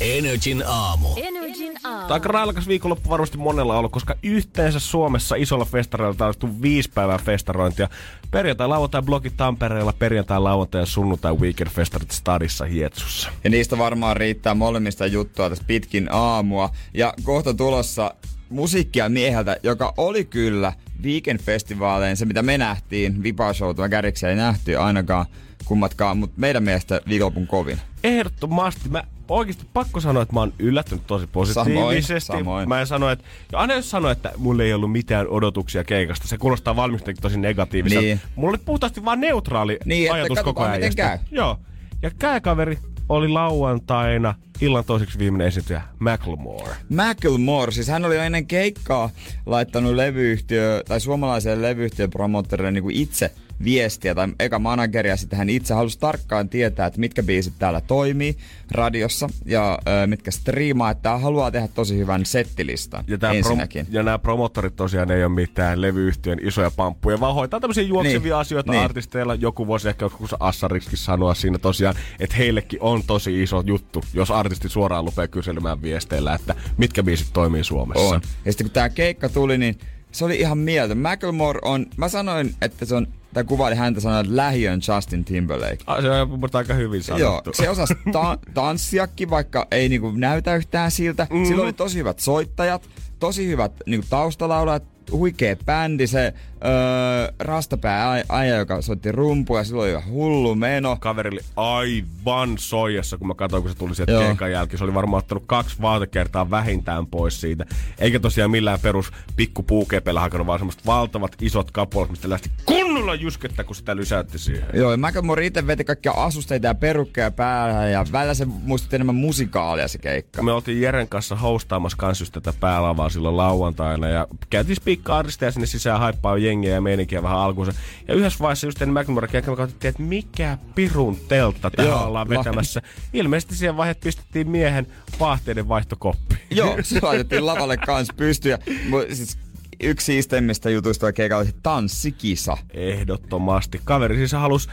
Energin aamu. Energin aamu. Tämä on aika railakas viikonloppu varmasti monella ollut, koska yhteensä Suomessa isolla festareilla tarjottu viisi päivää festarointia. Perjantai, lauantai, blogit Tampereella, perjantai, lauantai ja sunnuntai weekend festarit Stadissa Hietsussa. Ja niistä varmaan riittää molemmista juttua tässä pitkin aamua. Ja kohta tulossa musiikkia mieheltä, joka oli kyllä Weekend-festivaaleen, se mitä me nähtiin, Vipa Show, tämä Kärriksiä ei nähty ainakaan kummatkaan, mutta meidän mielestä viikonlopun kovin. Ehdottomasti. Mä oikeasti pakko sanoa, että mä oon yllättynyt tosi positiivisesti. Samoin, samoin. Mä en sano, että... Ja aina jos sanoo, että mulla ei ollut mitään odotuksia keikasta, se kuulostaa valmistajakin tosi negatiiviselta. Niin. Mulla oli puhtaasti vaan neutraali Niin, ajatus koko ajan. miten käy. Joo. Ja kääkaveri oli lauantaina illan toiseksi viimeinen esiintyjä Macklemore. Macklemore, siis hän oli jo ennen keikkaa laittanut levyyhtiö, tai suomalaiselle levyyhtiön promotterille niin kuin itse viestiä, tai eka manageri, ja sitten hän itse halusi tarkkaan tietää, että mitkä biisit täällä toimii radiossa, ja ö, mitkä striimaa, että hän haluaa tehdä tosi hyvän settilistan Ja, tää ensinnäkin. ja nämä promottorit tosiaan ei ole mitään levyyhtiön isoja pamppuja, vaan hoitaa tämmöisiä juoksevia Niin, asioita niin. artisteilla. Joku voisi ehkä joskus Assariksikin sanoa siinä tosiaan, että heillekin on tosi iso juttu, jos artisti suoraan lupee kyselemään viesteillä, että mitkä biisit toimii Suomessa. On. Ja sitten kun tää keikka tuli, niin se oli ihan mieltä. Macklemore on, mä sanoin, että se on, tai kuvaili häntä sanoa, että lähiön Justin Timberlake. Ah, se on mielestä aika hyvin sanottu. Joo, se osasi ta- tanssiakin, vaikka ei niinku näytä yhtään siltä. Mm. Sillä oli tosi hyvät soittajat, tosi hyvät niinku taustalaulajat, huikea bändi, se öö, rastapää äijä, joka soitti rumpua, sillä oli ihan hullu meno. Kaveri oli aivan soijassa, kun mä katsoin, kun se tuli sieltä Joo. keikan jälkeen. Se oli varmaan ottanut kaksi vaatekertaa vähintään pois siitä. Eikä tosiaan millään perus pikku puukepellä hakannut, vaan semmoista valtavat isot kapuolet, mistä lähti kunnolla jusketta, kun sitä lysäytti siihen. Joo, ja Macklemore itse veti kaikkia asusteita ja perukkeja päähän ja välillä se muistutti enemmän musikaalia se keikka. Me oltiin Jeren kanssa hostaamassa kans just tätä päälavaa silloin lauantaina ja käytiin spikka sinne sisään haippaa jengiä ja meininkiä vähän alkuunsa. Ja yhdessä vaiheessa just ennen McNamara keikkaa me katsottiin, että mikä pirun teltta tähän Joo, ollaan la- vetämässä. Ilmeisesti siihen vaiheet pistettiin miehen vaatteiden vaihtokoppi. Joo, se laitettiin lavalle kans pystyyn. ja mu- Siis yksi siisteimmistä jutuista keikalla oli tanssikisa. Ehdottomasti. Kaveri siis halusi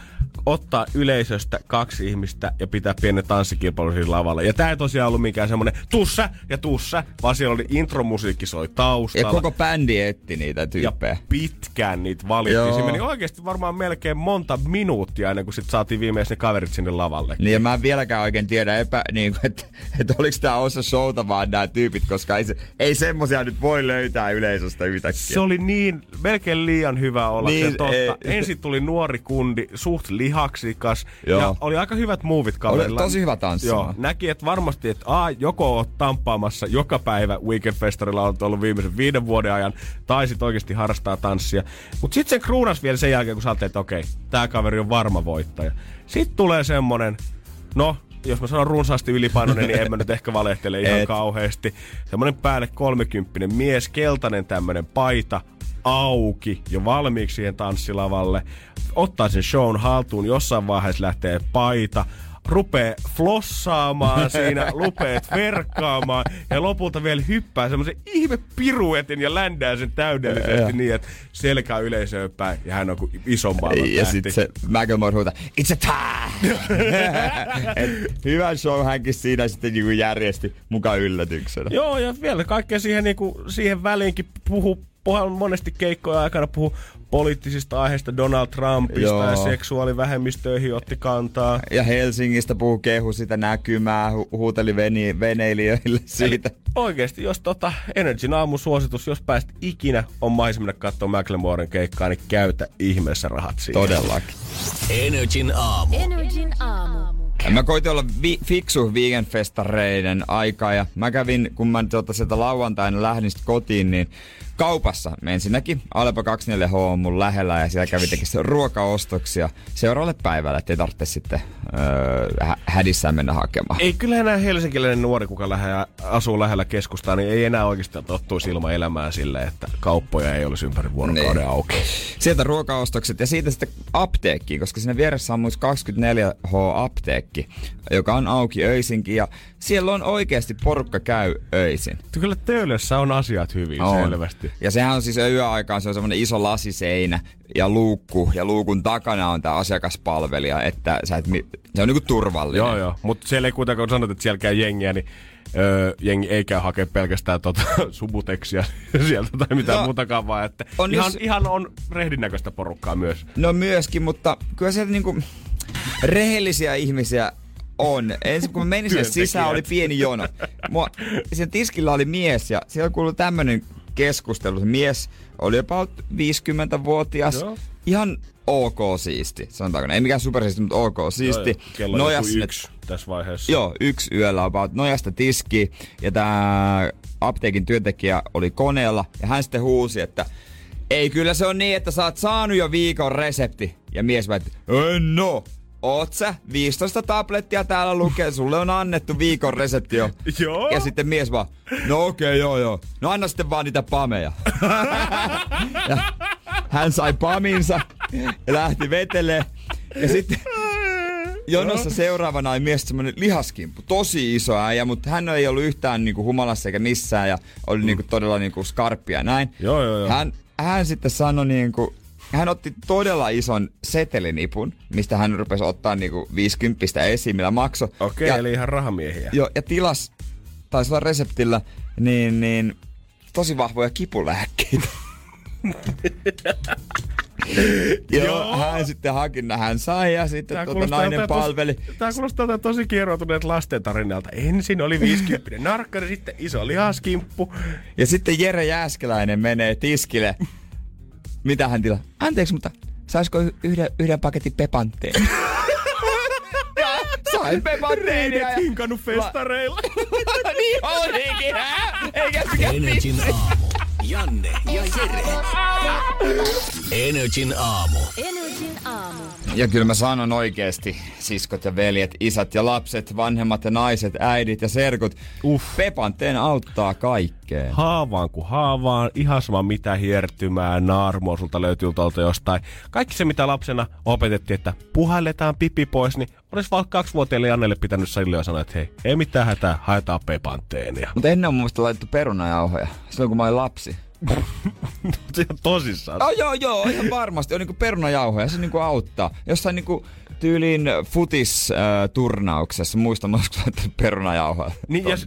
ottaa yleisöstä kaksi ihmistä ja pitää pienen tanssikilpailun siinä lavalla. Ja tää ei tosiaan ollut mikään semmonen tussa ja tussa, vaan siellä oli intromusiikki soi taustalla. Ja koko bändi etti niitä ja tyyppejä. pitkään niitä valittiin. Siinä meni oikeasti varmaan melkein monta minuuttia ennen kuin sit saatiin viimeisen ne kaverit sinne lavalle. Niin ja mä en vieläkään oikein tiedä, epä, niin kuin, että, että oliko tää osa showta vaan nämä tyypit, koska ei, se, ei semmosia nyt voi löytää yleisöstä yhtäkkiä. Se oli niin, melkein liian hyvä olla Niin, niin, totta. ei- Ensin tuli nuori kundi, suht lihaksikas. Joo. Ja oli aika hyvät muuvit kaverilla. Oli tosi hyvä tanssimaan. Joo, näki, että varmasti, että A, joko oot tamppaamassa joka päivä Weekend Festarilla on ollut viimeisen viiden vuoden ajan, tai sit oikeasti harrastaa tanssia. Mutta sitten se kruunas vielä sen jälkeen, kun sä että okei, tää kaveri on varma voittaja. Sitten tulee semmonen, no, jos mä sanon runsaasti ylipainoinen, niin en mä nyt ehkä valehtele ihan Et. kauheasti. Semmonen päälle kolmekymppinen mies, keltainen tämmönen paita, auki jo valmiiksi siihen tanssilavalle. Ottaa sen shown haltuun, jossain vaiheessa lähtee paita, rupee flossaamaan siinä, rupeet verkkaamaan ja lopulta vielä hyppää semmoisen ihme piruetin ja ländää sen täydellisesti niin, että selkä yleisöön päin ja hän on kuin iso maailman Ja sitten se Macklemore huutaa, it's a time! Et hyvän show hänkin siinä sitten niinku järjesti mukaan yllätyksenä. Joo, ja vielä kaikkea siihen, niinku, siihen väliinkin puhu, puhu monesti keikkoja aikana puhu poliittisista aiheista, Donald Trumpista Joo. ja seksuaalivähemmistöihin otti kantaa. Ja Helsingistä puhuu kehu sitä näkymää, hu- huuteli veni, veneilijöille siitä. Oikeesti, jos tota Energyn aamun suositus, jos pääst ikinä on mahdollisuus mennä katsomaan McLemoren keikkaa, niin käytä ihmeessä rahat siihen. Todellakin. Energin aamu. Energin aamu. Mä koitin olla vi- fiksu vegan-festareiden aikaa ja mä kävin, kun mä tota, sieltä lauantaina lähdin kotiin, niin kaupassa ensinnäkin Alepa 24H on mun lähellä ja siellä kävin tekemään ruokaostoksia seuraavalle päivälle, ettei tarvitse sitten öö, hä- hädissään mennä hakemaan. Ei kyllä enää helsinkiläinen nuori, kuka lähe, asuu lähellä keskustaa, niin ei enää oikeastaan tottuisi ilman elämää silleen, että kauppoja ei olisi ympäri vuorokauden Niin. auki. Sieltä ruokaostokset ja siitä sitten apteekkiin, koska siinä vieressä on myös 24H apteekki, joka on auki öisinkin ja siellä on oikeasti porukka käy öisin. Kyllä Töölössä on asiat hyvin On. selvästi. Ja sehän on siis yöaikaan, se on semmoinen iso lasiseinä ja luukku, ja luukun takana on tämä asiakaspalvelija, että sä et, se on niinku turvallinen. Joo, joo. Mutta siellä ei kuitenkaan, kun sanot, että siellä käy jengiä, niin öö, jengi ei käy hakea pelkästään tota, subuteksia sieltä tai mitään No, muutakaan, vaan että on ihan, jos- ihan on rehdin näköistä porukkaa myös. No myöskin, mutta kyllä sieltä niinku rehellisiä ihmisiä on. Ensin kun mä menin sen sisään, oli pieni jono. Mua, sen tiskillä oli mies ja siellä kuului tämmönen keskustelu. Se mies oli about 50-vuotias. Joo. Ihan ok siisti, sanotaanko. näin. Ei mikään supersiisti, mutta ok siisti. Joo. Kello Nojas sinne- yksi tässä vaiheessa. Joo, yksi yöllä about nojasta tiski ja tämä apteekin työntekijä oli koneella ja hän sitten huusi, että ei kyllä se on niin, että sä oot saanut jo viikon resepti. Ja mies väitti, en oo. Oot sä? 15 tablettia täällä lukee, sulle on annettu viikon resepti jo. Joo. Ja sitten mies vaan, no okei, okay, joo joo. No anna sitten vaan niitä pameja. ja hän sai paminsa ja lähti vetelee. Ja sitten jonossa seuraavana oli mies semmonen lihaskimpu, tosi iso äijä, mutta hän ei ollut yhtään niinku humalassa eikä missään ja oli niinku todella niinku skarppia ja näin. Joo, joo, joo. Hän, hän sitten sanoi niinku, hän otti todella ison setelinipun, mistä hän rupesi ottaa niinku 50 esiin, millä makso. Okei, ja, eli ihan rahamiehiä. Joo, ja tilas, taisi olla reseptillä, niin, niin tosi vahvoja kipulääkkeitä. Joo, Joo. hän sitten haki, hän sai ja sitten Tää tuota, nainen palveli. Tosi, tää kuulostaa jotain tosi kieroutuneet lasten tarinalta. Ensin oli 50 narkkari, sitten iso lihaskimppu. Ja sitten Jere Jääskeläinen menee tiskille. Mitä hän tilaa? Anteeksi, mutta saisiko yhden, yhden paketin pepantteen? Sain pepantteenia. Reidet hinkannut festareilla. niin olikin, hä? Eikä aamu. Janne ja Jere. Energin aamu. Energin aamu. Ja kyllä mä sanon oikeesti, siskot ja veljet, isät ja lapset, vanhemmat ja naiset, äidit ja serkut. Uff. Pepanteen auttaa kaikkeen. Haavaan kuin haavaan, ihan sama mitä hiertymää, naarmua sulta löytyy tuolta jostain. Kaikki se mitä lapsena opetettiin, että puhalletaan pipi pois, niin olisi vaikka kaksivuotiaille Jannelle pitänyt salille ja sanoa, että hei, ei mitään hätää, haetaan pepanteenia. Mutta ennen on mun mielestä laitettu perunajauhoja, silloin kun mä olin lapsi. Se on tosissaan. Oh, joo, joo, ihan varmasti. On niinku perunajauhoja, se niinku auttaa. Jossain niinku tyyliin futis-turnauksessa, muistan, mä olisiko laittanut perunajauhoja. Niin, ja,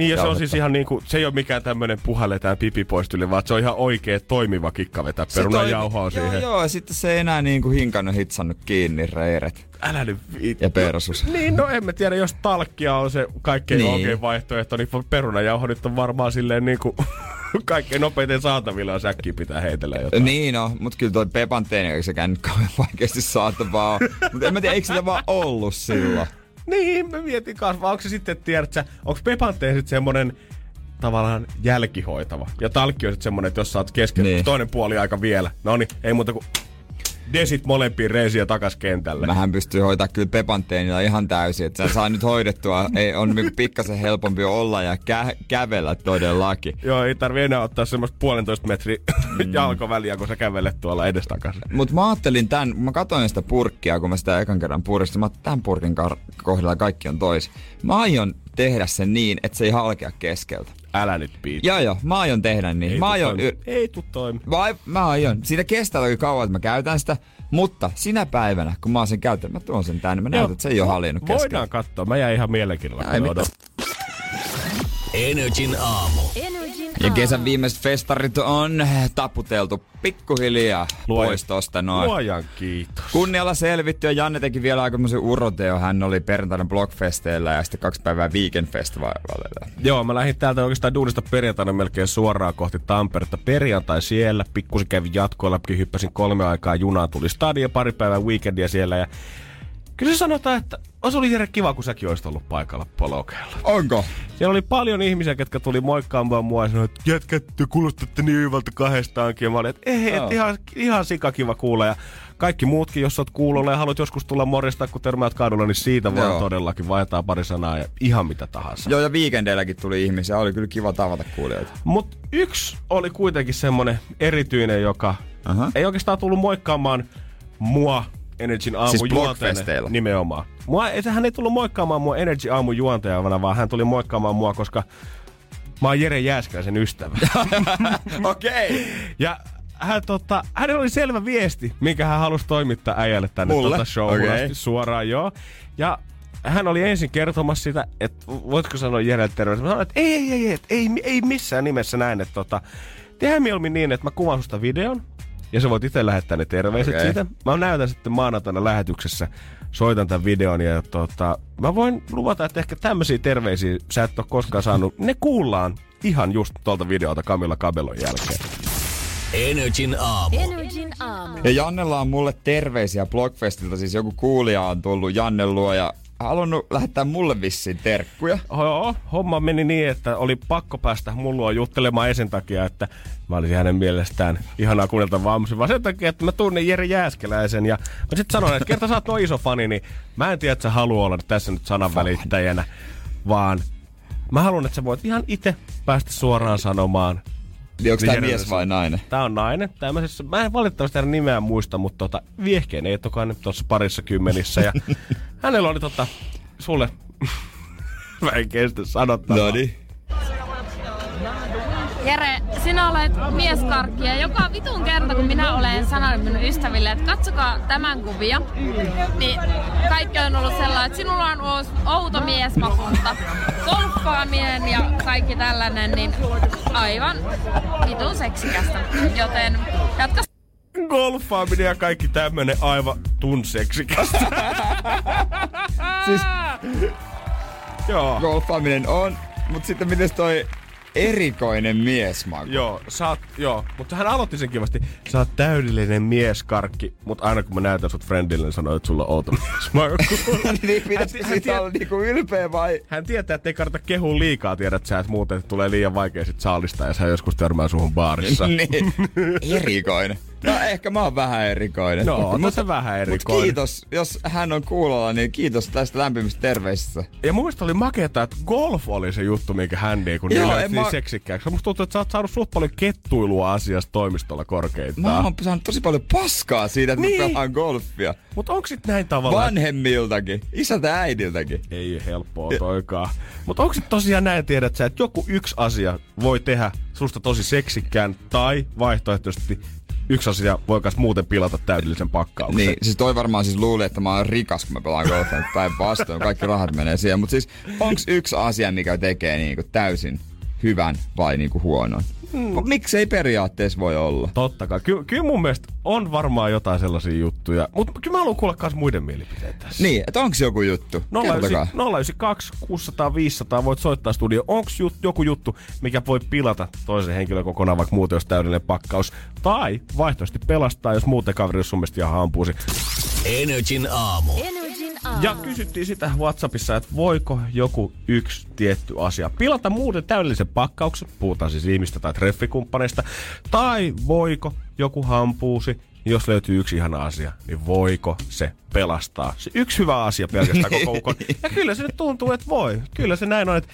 niin ja se on siis ihan niinku, se ei ole mikään tämmönen puhalletaan pipi pois tyyli, vaan se on ihan oikea toimiva kikka vetää Se perunajauhoa toimi- siihen. Joo, joo, ja sitten se ei enää niinku hinkannut hitsannut kiinni reiret Älä nyt viit. ja persus. Niin, no en mä tiedä, jos talkkia on se kaikkein Niin. niin. oikein vaihtoehto, niin perunajauho nyt on varmaan silleen niinku kaikkein nopeiten saatavilla, jos äkkiä pitää heitellä jotain. Niin no, mut kyllä toi Pepan teini ei sekään nyt kauhean vaikeasti saatavaa Mutta en mä tiedä, eikö sitä vaan ollut silloin? Niin, mä mietin kanssa, onko se sitten, tiedät sä, onko Pepante sitten semmonen tavallaan jälkihoitava. Ja talkki on sitten semmonen, että jos sä oot kesken, niin. toinen puoli aika vielä. No niin, ei muuta kuin desit molempiin reisiä takas kentälle. Mähän pystyy hoitaa kyllä Pepan teinillä ihan täysin, että sä saa nyt hoidettua. Ei, on niinku pikkasen helpompi olla ja kä- kävellä todellakin. Joo, ei tarvi enää ottaa semmoista puolentoista metriä mm. jalkoväliä, kun sä kävelet tuolla edestakaisin. Mutta mä ajattelin tämän, mä katsoin sitä purkkia, kun mä sitä ekan kerran puristin. Mä tämän purkin kar- kohdalla kaikki on tois. Mä aion tehdä sen niin, että se ei halkea keskeltä. Älä nyt piitä. Joo joo, mä aion tehdä niin. Ei mä aion, toimi. y- Ei tuu toimi. Vai, mä aion. Siinä kestää toki kauan, että mä käytän sitä. Mutta sinä päivänä, kun mä oon sen käyttänyt, mä tuon sen tänne. Mä näytän, että se ei ole haljennut Voidaan keskeltä. katsoa. Mä jäin ihan mielenkiinnolla. Ei Energin aamu. Energin Ja aamu. kesän viimeiset festarit on taputeltu pikkuhiljaa Luoja- pois tosta noin. Luojan kiitos. Kunnialla selvitty ja Janne teki vielä aikamoisen uroteo. Hän oli perjantaina Blockfesteillä ja sitten kaksi päivää Weekend Festivalilla. Joo, mä lähdin täältä oikeastaan duunista perjantaina melkein suoraan kohti Tamperetta. Perjantai siellä, pikkusen kävin jatkoilla, hyppäsin kolme aikaa junaan, tuli stadia, pari päivää weekendia siellä ja Kyllä se sanotaan, että se oli hirveän kiva, kun säkin olisit ollut paikalla polokeilla. Onko? Siellä oli paljon ihmisiä, ketkä tuli moikkaamaan mua ja sanoi, että jätkät, te kuulostatte niin hyvältä kahdestaankin. Ja mä olin, että ei, Joo. et ihan, ihan sikakiva kuulla. Ja kaikki muutkin, jos oot kuulolla ja haluat joskus tulla morjesta, kun törmäät kadulla, niin siitä vaan Joo. todellakin vaihtaa pari sanaa ja ihan mitä tahansa. Joo, ja Weekendeilläkin tuli ihmisiä. Oli kyllä kiva tavata kuulijoita. Mutta yksi oli kuitenkin semmonen erityinen, joka Aha. ei oikeastaan tullut moikkaamaan mua Energyn aamu Siis? Nimenomaan. Mua, hän ei tullut moikkaamaan mua Energy aamu juontajana, vaan hän tuli moikkaamaan mua, koska mä oon Jere Jääskäisen ystävä. Okei. Okay. ja hän, tota, hänellä oli selvä viesti, minkä hän halusi toimittaa äijälle tänne Mulle? tota showhun Okei. asti suoraan, joo. Ja hän oli ensin kertomassa sitä, että voitko sanoa Jerelle terveys. Mä sanoin, että ei, ei, ei, ei, ei, ei missään nimessä näin, että tota, tehdään mieluummin niin, että mä kuvaan susta videon, ja sä voit itse lähettää ne terveiset Okei. siitä. Mä näytän sitten maanantaina lähetyksessä, soitan tämän videon ja tota, mä voin luvata, että ehkä tämmöisiä terveisiä sä et ole koskaan saanut. Ne kuullaan ihan just tuolta videolta Camilla Cabellon jälkeen. Energin aamu. Energin aamu. Ja Jannella on mulle terveisiä Blockfestilta. Siis joku kuulija on tullut Janne luo ja halunnut lähettää mulle vissiin terkkuja. Joo, homma meni niin, että oli pakko päästä mullua juttelemaan ei sen takia, että mä olisin hänen mielestään ihanaa kuunnelta vamsi, vaan sen takia, että mä tunnen Jere Jääskeläisen ja mä sitten sanoin, että kerta sä oot noin iso fani, niin mä en tiedä, että sä haluaa olla tässä nyt sananvälittäjänä, vaan mä haluan, että sä voit ihan itse päästä suoraan sanomaan. Niin onko Jere mies vai nainen? Tää on nainen. Tämmöisessä, mä en valitettavasti hänen nimeään muista, mutta tota, viehkeen ei tokaan nyt tuossa parissa kymmenissä. Ja hänellä oli tota, sulle, mä en kestä sanottavaa. No niin. Jere, sinä olet mieskarkki ja joka vitun kerta, kun minä olen sanonut minun ystäville, että katsokaa tämän kuvia, niin kaikki on ollut sellainen, että sinulla on ou- outo miesmakunta, golffaaminen ja kaikki tällainen, niin aivan vitun seksikästä. Joten jatka golfaaminen ja kaikki tämmönen aivan tunseksikästä. Siis joo. golfaaminen on, mutta sitten miten toi erikoinen miesmaku? Joo, sä oot, joo, mutta hän aloitti sen kivasti. Sä oot täydellinen mieskarkki, mutta aina kun mä näytän sut friendille, niin sanoo, että sulla on outo miesmaku. niin pitäisi Hän- hän siitä tie- olla niinku ylpeä vai? Hän tietää, että ei kannata kehua liikaa, tiedät sä, että muuten tulee liian vaikea sit saalistaa ja sä joskus törmää suhun baarissa. niin. Erikoinen. No ehkä mä oon vähän erikoinen. No, on Mut- se vähän Mut erikoinen. kiitos, jos hän on kuulolla, niin kiitos tästä lämpimistä terveisistä. Ja mun mielestä oli makeeta, että golf oli se juttu, minkä hän niin kun Joo, niin mä- seksikkääksi. Musta tuntuu, että sä oot saanut suht paljon kettuilua asiasta toimistolla korkeintaan. Mä oon saanut tosi paljon paskaa siitä, että niin. Mä pelaan golfia. Mut onko sit näin tavallaan? Vanhemmiltakin, isältä ja äidiltäkin. Ei helppoa toikaan. Mutta onko se tosiaan näin, tiedät sä, että joku yksi asia voi tehdä susta tosi seksikkään, tai vaihtoehtoisesti yksi asia voi muuten pilata täydellisen pakkauksen. Niin, siis toi varmaan siis luuli, että mä oon rikas, kun mä pelaan golfia. Päinvastoin, kaikki rahat menee siihen. Mutta siis onks yksi asia, mikä tekee niinku täysin hyvän vai niinku huonon? Hmm. Miksei periaatteessa voi olla? Totta kai. Ky- kyllä mun mielestä on varmaan jotain sellaisia juttuja. Mutta kyllä mä haluan kuulla myös muiden mielipiteitä tässä. Niin, että onks joku juttu? Kertokaa. 092 600 500 voit soittaa studio. Onko jut, joku juttu, mikä voi pilata toisen henkilön kokonaan, vaikka muuten jos täydellinen pakkaus? Tai vaihtoehtoisesti pelastaa, jos muuten kaveri sun mielestä ihan hampuusi. Energin aamu. Energin aamu. Ja kysyttiin sitä Whatsappissa, että voiko joku yksi tietty asia pilata muuten täydellisen pakkauksen, puhutaan siis ihmistä tai treffikumppaneista, tai voiko joku hampuusi, jos löytyy yksi ihana asia, niin voiko se pelastaa? Se yksi hyvä asia pelkästään koko ukon. Ja kyllä se nyt tuntuu, että voi. Kyllä se näin on, että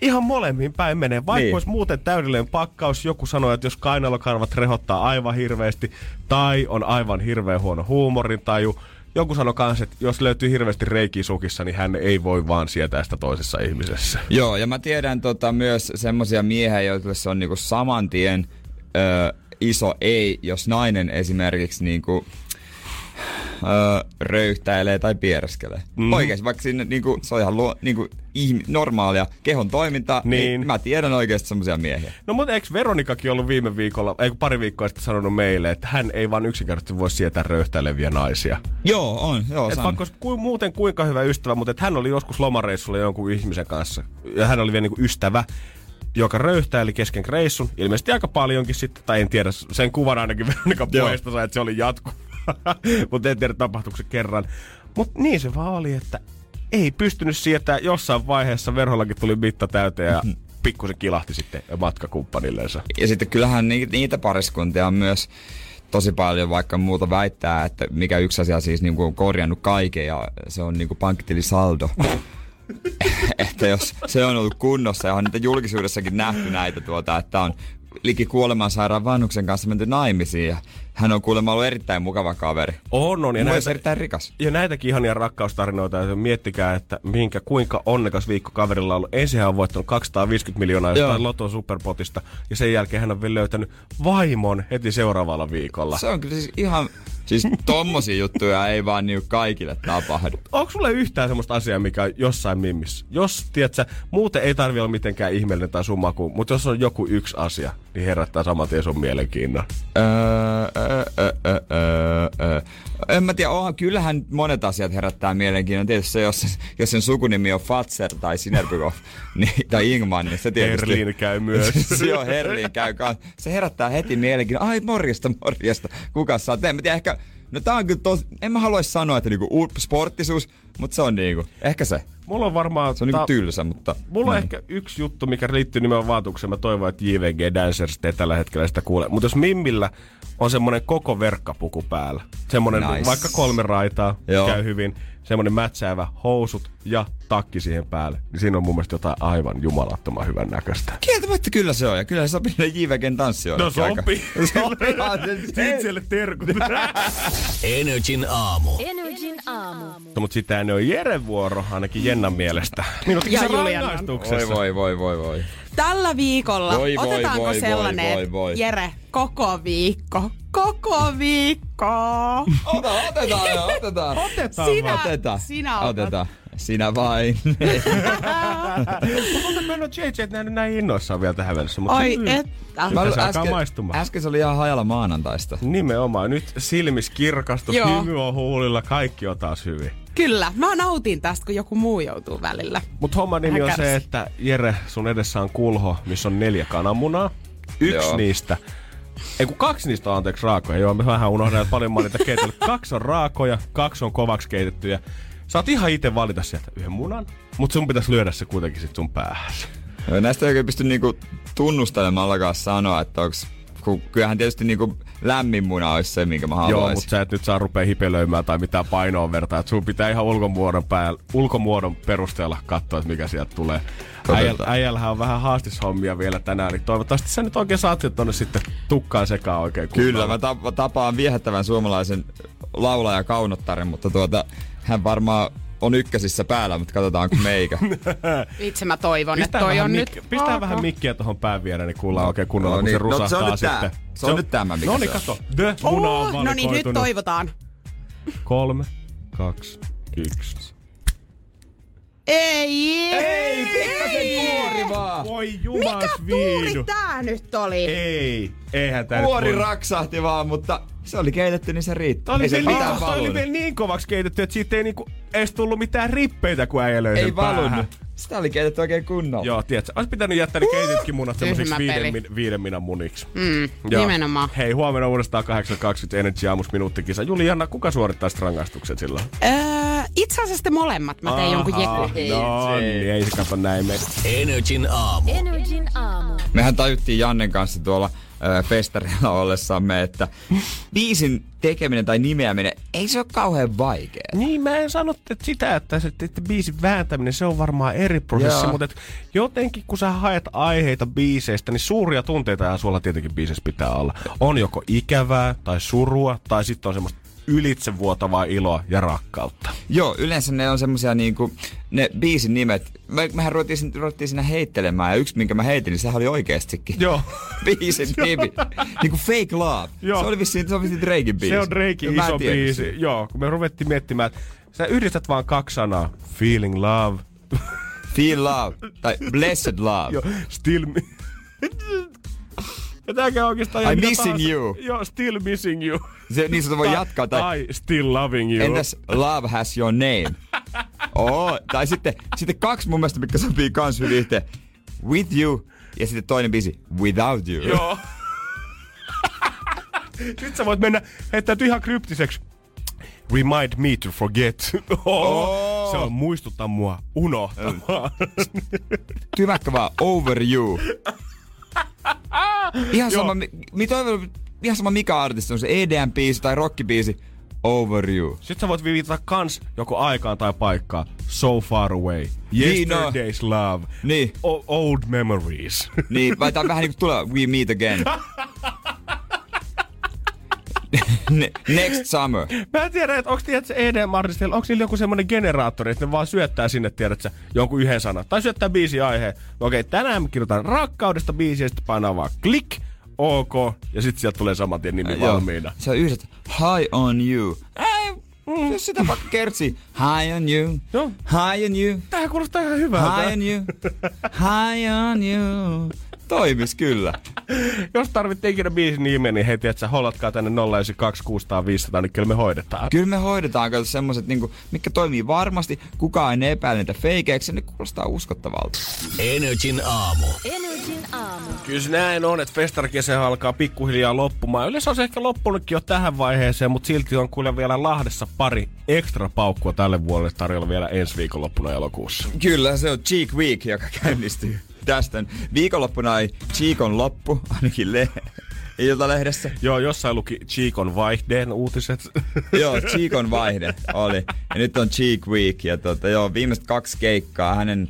ihan molemmin päin menee. Vaikka Niin. olisi muuten täydellinen pakkaus, joku sanoo, että jos kainalokarvat rehottaa aivan hirveästi, tai on aivan hirveän huono huumorintaju, joku sanoi kanssa, että jos löytyy hirveästi reikiä sukissa, niin hän ei voi vaan sietää sitä toisessa ihmisessä. Joo, ja mä tiedän tota, myös semmosia miehiä, joille se on niinku saman tien ö, iso ei, jos nainen esimerkiksi niinku, röyhtäilee tai piereskelee. Mm. Oikeesti, vaikka sinne, niinku, se on ihan luo, niinku, ihmi, normaalia kehon toimintaa, niin. niin mä tiedän oikeasti semmosia miehiä. No mutta eikö Veronikakin ollut viime viikolla, ei pari viikkoa sitten sanonut meille, että hän ei vaan yksinkertaisesti voi sietää röyhtäileviä naisia. Joo, on, joo, Et vaikka olisi ku, muuten kuinka hyvä ystävä, mutta että hän oli joskus lomareissulla jonkun ihmisen kanssa. Ja hän oli vielä niinku ystävä, joka röyhtäili kesken reissun. Ilmeisesti aika paljonkin sitten, tai en tiedä, sen kuvan ainakin Veronikan Joo. puheesta sai, että se oli jatkuva. mutta en tiedä, tapahtuiko se kerran. Mutta niin se vaan oli, että ei pystynyt sietää. Jossain vaiheessa Verhollakin tuli mitta täyteen ja pikkusen kilahti sitten matkakumppanillensa. Ja sitten kyllähän ni- niitä pariskuntia on myös tosi paljon, vaikka muuta väittää, että mikä yksi asia siis niin on korjannut kaiken ja se on niin pankitilisaldo. että jos se on ollut kunnossa ja on niitä julkisuudessakin nähty näitä tuota, että on liki kuolemansairaan vanhuksen kanssa menty naimisiin ja hän on kuulemma ollut erittäin mukava kaveri. On, on. Ja, näitä, erittäin rikas. ja näitäkin ihania rakkaustarinoita. Ja miettikää, että minkä, kuinka onnekas viikko kaverilla on ollut. Ensin hän on voittanut 250 miljoonaa Joo. jostain Loton superpotista. Ja sen jälkeen hän on vielä löytänyt vaimon heti seuraavalla viikolla. Se on kyllä siis ihan, siis tommosia juttuja ei vaan niinku kaikille tapahdu. Onko sulle yhtään semmoista asiaa, mikä on jossain mimmissä? Jos, tiedätkö, muuten ei tarvi olla mitenkään ihmeellinen tai sun maku, mutta jos on joku yksi asia, niin herättää saman tien sun mielenkiinnon. Öö, öö, öö, öö, öö. En mä tiedä, onhan, kyllähän monet asiat herättää mielenkiinnon. Tietysti se, jos, sen- jos sen sukunimi on Fatser tai Sinerbykov niin, tai Ingman, niin se tietysti... Herlin käy myös. se on Herlin käy kanssa. Se herättää heti mielenkiinnon. Ai morjesta, morjesta. Kuka sä oot? En mä tiedä, ehkä... No tää on kyllä tos... En mä haluaisi sanoa, että niinku u- sporttisuus, mutta se on niinku... Ehkä se. Mulla on varmaan... Se on niinku ta- tylsä, mutta... Mulla on näin. ehkä yksi juttu, mikä liittyy nimenomaan vaatukseen. Mä toivon, että JVG Dancers ei tällä hetkellä sitä kuule. Mutta jos Mimmillä on semmonen koko verkkapuku päällä, semmonen nice. vaikka kolme raitaa, Joo. käy hyvin, semmonen mätsäävä housut ja takki siihen päälle, niin siinä on mun mielestä jotain aivan jumalattoman hyvän näköistä. Kieltämättä kyllä se on, ja kyllä se sopii ne JVGn tanssijoille. No sopii. Sopii. Siitä terkut. Energin aamu. Energin aamu. No, mutta sitä ne on Jeren vuoro, ainakin Jennan mielestä. Minutkin Ja se rangaistuksessa. Voi voi voi voi voi. Tällä viikolla Voi, voi, otetaanko voi, sellainen, voi, voi, voi. Jere, koko viikko, koko viikko. Ota, otetaan jo, otetaan. Otetaan Sinä, vaan. Otetaan. sinä otat. Otetaan. Sinä vain. Mutta mä en ole JJ nähnyt näin innoissaan vielä tähän mennessä. Mutta Oi mm, että. Mä- se alkaa maistumaan. äsken se oli ihan hajalla maanantaista. Nimenomaan. Nyt silmis kirkastus, Joo. hymy on huulilla, kaikki on taas hyvin. Kyllä, mä nautin tästä, kun joku muu joutuu välillä. Mutta homman nimi on se, että Jere, sun edessä on kulho, missä on neljä kananmunaa. Yksi Joo. niistä, ei kun kaksi niistä on anteeksi raakoja. Joo, mä vähän unohdan, että paljon mä niitä keitellyt. Kaksi on raakoja, kaksi on kovaksi keitettyjä. Saat ihan itse valita sieltä yhden munan, mutta sun pitäisi lyödä se kuitenkin sit sun päähän. Näistä ei oikein pysty niinku tunnustelemallakaan sanoa, että onks kun kyllähän tietysti niinku lämmin muna olisi se, minkä mä haluaisin. Joo, mutta sä et nyt saa rupea hipelöimään tai mitään painoa vertaa. Et sun pitää ihan ulkomuodon, päällä, ulkomuodon perusteella katsoa, että mikä sieltä tulee. Äijäl, äijällähän on vähän haastishommia vielä tänään, niin toivottavasti sä nyt oikein saat tonne sitten tukkaan sekaan oikein Kyllä, mä tap- tapaan viehättävän suomalaisen laulaja kaunottaren, mutta tuota, hän varmaan on ykkösissä päällä, mutta katsotaan kun meikä. Itse mä toivon, että toi vähän, on mik- nyt... pistää vähän mikkiä tuohon pään viereen, niin kuullaan oikein kunnolla, No kun se niin, no rusahtaa se on nyt sitten. tää. Se on nyt tämä, mikä No se niin, on. kato. The muna on Oh, no niin, nyt toivotaan. Kolme, kaksi, yksi. Ei! Ei, pikkasen kuori vaan. Voi jumas Mikä tuuri viidu. tää nyt oli? Ei, eihän tää Kuori nyt raksahti vaan, mutta se oli keitetty, niin se riitti. Tää oli, Ei se niin, toi oli vielä niin kovaksi keitetty, että siitä ei niinku edes tullut mitään rippeitä, kun äijä löi Ei valunut. Sitä oli keitetty oikein kunnolla. Joo, tiedätkö, olisi pitänyt jättää ne keitetkin munat semmosiksi tyhmä viiden, min, viiden minan muniksi. Mm, nimenomaan. Hei, huomenna uudestaan 8.20 Energy Aamus minuuttikisa. Juliana, kuka suorittaisi rangaistukset silloin? Öö, itse asiassa te molemmat. Mä tein jonkun Ahaa, jeku. No niin, ei se kato näin me. Energin aamu. Energin aamu. Mehän tajuttiin Jannen kanssa tuolla ö, festarilla ollessamme, että biisin tekeminen tai nimeäminen ei se ole kauhean vaikea. Niin, mä en sano että sitä, että se että biisin vääntäminen, se on varmaan eri prosessi, Joo. mutta et jotenkin kun sä haet aiheita biiseistä, niin suuria tunteita ja sulla tietenkin biiseissä pitää olla. On joko ikävää tai surua, tai sitten on semmoista ylitsevuotavaa iloa ja rakkautta. Joo, yleensä ne on semmosia niinku, ne biisin nimet, me, mehän ruvettiin, ruvettiin siinä heittelemään ja yksi minkä mä heitin, niin sehän oli oikeestikin Joo. biisin nimi. niinku Fake Love. Joo. Se oli vissiin, se oli vissiin Drakein biisi. Se on Drakein iso biisi. Joo, kun me ruvettiin miettimään, että sä yhdistät vaan kaksi sanaa. Feeling love. Feel Love tai Blessed Love. Joo, still mi- Ja tääkään oikeastaan... I'm missing tahansa. you. Joo, still missing you. Se, niin se voi jatkaa. Tai, tai still loving you. entäs Love has your name? Oo, tai sitten, sitten kaksi mun mielestä, mikä sopii kans hyvin yhteen. With you ja sitten toinen biisi Without you. Joo. Sitten sä voit mennä heittäytyy ihan kryptiseksi. Remind me to forget. Oh, Se on muistuttaa mua unohtamaan. Tymäkkä vaan Over you. Ihan sama, mi, mi, toivon, ihan sama mikä artisti on se EDM-biisi tai rockibiisi. Over you. Sitten sä voit viitata kans joko aikaan tai paikkaan. So far away. Niin, no. Yesterday's love. Niin. O- old memories. Niin, vai tää on vähän niinku tulee We Meet Again. Ne- Next summer. Mä en tiedä, että onko tiedätkö, EDM-artisteilla, onko niillä joku semmoinen generaattori, että ne vaan syöttää sinne, tiedätkö, jonkun yhden sanan. Tai syöttää biisi aiheen. No Okei, tänään me kirjoitan rakkaudesta biisiä, sitten painaa vaan klik, ok, ja sitten sieltä tulee saman tien nimi Joo. valmiina. Se on yhdet. High on you. Ei, mm. jos sitä vaikka kertsi. High on you. Joo. High on you. Tämähän kuulostaa ihan hyvältä. High on you. High on you. Toimis kyllä. Jos tarvitte ikinä biisin nimeä, niin hei, tiedätkö, hollatkaa tänne 092 600 500, niin kyllä me hoidetaan. Kyllä me hoidetaan kato semmoset, niinku, mikä toimii varmasti. Kukaan ei epäile niitä feikeiksi. Ne kuulostaa uskottavalta. Energin aamu. Energin aamu. Kyllä näin on, että festarikesä alkaa pikkuhiljaa loppumaan. Yleensä on se ehkä loppunutkin jo tähän vaiheeseen, mutta silti on kuule vielä Lahdessa pari ekstra paukkua tälle vuodelle tarjolla vielä ensi viikonloppuna elokuussa. Kyllä, se on Cheek Week, joka käynnistyy tästä. Viikonloppuna ei Cheekon loppu, ainakin le- Iltalehdessä. Joo, jossain luki Cheekon vaihdeen uutiset. joo, Cheekon vaihde oli. Ja nyt on Cheek Week. Ja tota, joo, viimeiset kaksi keikkaa, hänen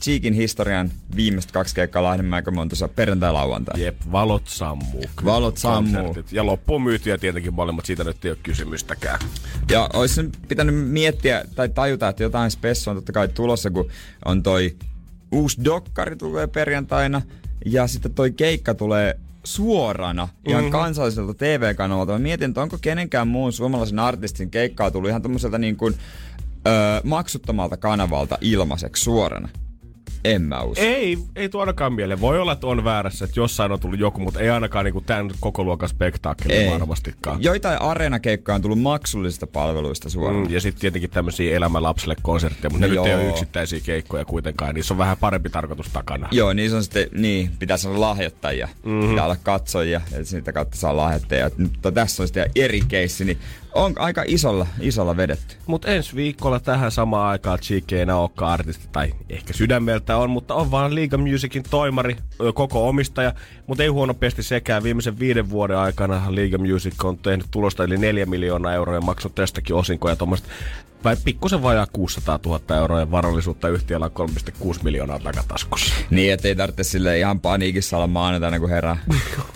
Cheekin historian viimeiset kaksi keikkaa Lahdenmäen tuossa perjantai-lauantai. Jep, valot sammuu. Valot sammuu. Konsertit. Ja loppuun myytyjä tietenkin molemmat, siitä nyt ei ole kysymystäkään. Ja olisi nyt pitänyt miettiä tai tajuta, että jotain spessua on totta kai tulossa, kun on toi uusi dokkari tulee perjantaina ja sitten toi keikka tulee suorana ihan mm-hmm. kansalliselta TV-kanavalta. Mä mietin, että onko kenenkään muun suomalaisen artistin keikkaa tullut ihan tämmöiseltä niin kuin, öö, maksuttomalta kanavalta ilmaiseksi suorana. En mä usko. Ei, ei tuo ainakaan mieleen. Voi olla, että on väärässä, että jossain on tullut joku, mutta ei ainakaan niinku tämän koko luokan spektaakkeli varmastikaan. Joitain areenakeikkoja on tullut maksullisista palveluista suoraan. Mm, ja sitten tietenkin tämmöisiä elämä lapselle konsertteja, mutta ne nyt ei joo. ole yksittäisiä keikkoja kuitenkaan. Niissä on vähän parempi tarkoitus takana. Joo, niin on sitten, niin, pitäisi olla lahjoittajia, Mhm. mm-hmm. pitää olla katsojia, ja sitä kautta saa lahjoittajia. Mutta tässä on sitten eri keissi, niin On aika isolla, isolla vedetty. Mutta ensi viikolla tähän samaan aikaan Cheeky ei olekaan artisti, tai ehkä sydämeltä on, mutta on vaan Liga Musicin toimari, koko omistaja, mutta ei huono pesti sekään. Viimeisen viiden vuoden aikana Liga Music on tehnyt tulosta yli 4 miljoonaa euroa ja maksanut tästäkin osinkoja tuommoista vai pikkusen vajaa 600 000 euroa ja varallisuutta yhtiöllä on 3,6 miljoonaa takataskussa. Niin, ettei tarvitse sille ihan paniikissa olla maanantaina, kun herää.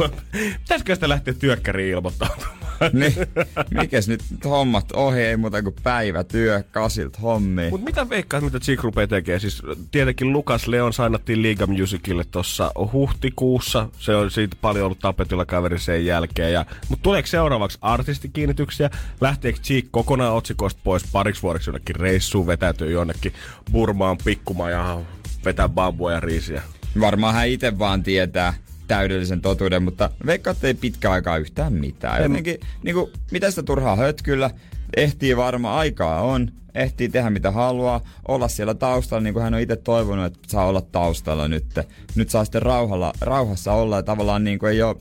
Pitäisikö sitä lähteä työkkäriin ilmoittautumaan? niin, mikäs nyt hommat ohi, ei muuta kuin päivätyö, kasilt hommi. Mutta mitä veikkaat, mitä Chick rupeaa tekemään? Siis tietenkin Lukas Leon sainattiin Liga Musicille tuossa huhtikuussa. Se on siitä paljon ollut tapetilla kaveri sen jälkeen. Ja, mutta tuleeko seuraavaksi artistikiinnityksiä? Lähteekö Chick kokonaan otsikoista pois pariksi vuodeksi jonnekin reissuun, vetäytyy jonnekin Burmaan pikkumaan vetää bambua ja riisiä? Varmaan hän itse vaan tietää täydellisen totuuden, mutta veikkaat ei pitkä aikaa yhtään mitään. Jotenkin, niin kuin, mitä sitä turhaa hötkyllä, ehtii varmaan aikaa on, ehtii tehdä mitä haluaa, olla siellä taustalla, niin kuin hän on itse toivonut, että saa olla taustalla nyt. Nyt saa sitten rauhalla, rauhassa olla ja tavallaan niin kuin ei ole,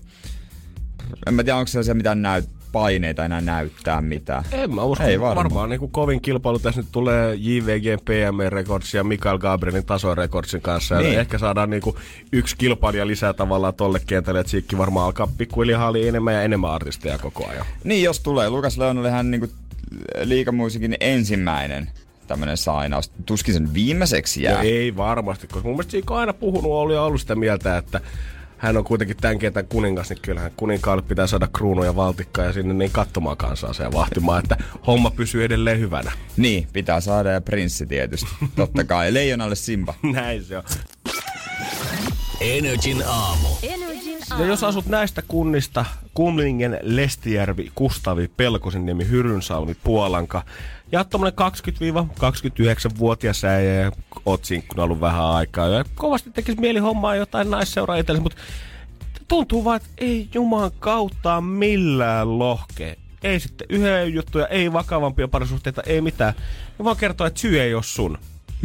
en mä tiedä onko se mitään näyt, paineita enää näyttää mitään. En mä usko. Ei varmaan. varmaan niin kuin kovin kilpailu tässä nyt tulee JVG PM Records ja Mikael Gabrielin taso Recordsin kanssa. Niin. Ja ehkä saadaan niin kuin yksi kilpailija lisää tavallaan tolle kentälle, että Siikki varmaan alkaa pikkuhiljaa enemmän ja enemmän artisteja koko ajan. Niin, jos tulee. Lukas Leon oli hän niin kuin liikamuisikin ensimmäinen tämmöinen sainaus. Tuskin sen viimeiseksi jää. No ei varmasti, koska mun mielestä Siikko on aina puhunut, oli ollut sitä mieltä, että hän on kuitenkin tämän kentän kuningas, niin kyllähän kuninkaalle pitää saada kruunu ja valtikkaa ja sinne niin katsomaan kansaa ja vahtimaan, että homma pysyy edelleen hyvänä. Niin, pitää saada ja prinssi tietysti. Totta kai. Leijonalle Simba. Näin se on. Energin aamu. Energin Ja jos asut näistä kunnista, Kumlingen, Lestijärvi, Kustavi, Pelkosenniemi, Hyrynsalmi, Puolanka, ja tuommoinen 20-29-vuotias äijä ja oot sinkkuna ollut vähän aikaa ja kovasti tekisi mieli hommaa jotain naisseuraa itsellesi, mutta tuntuu vaan, että ei juman kautta millään lohke. Ei sitten yhden juttuja, ei vakavampia parisuhteita, ei mitään. Ja vaan kertoo, että syy ei ole sun.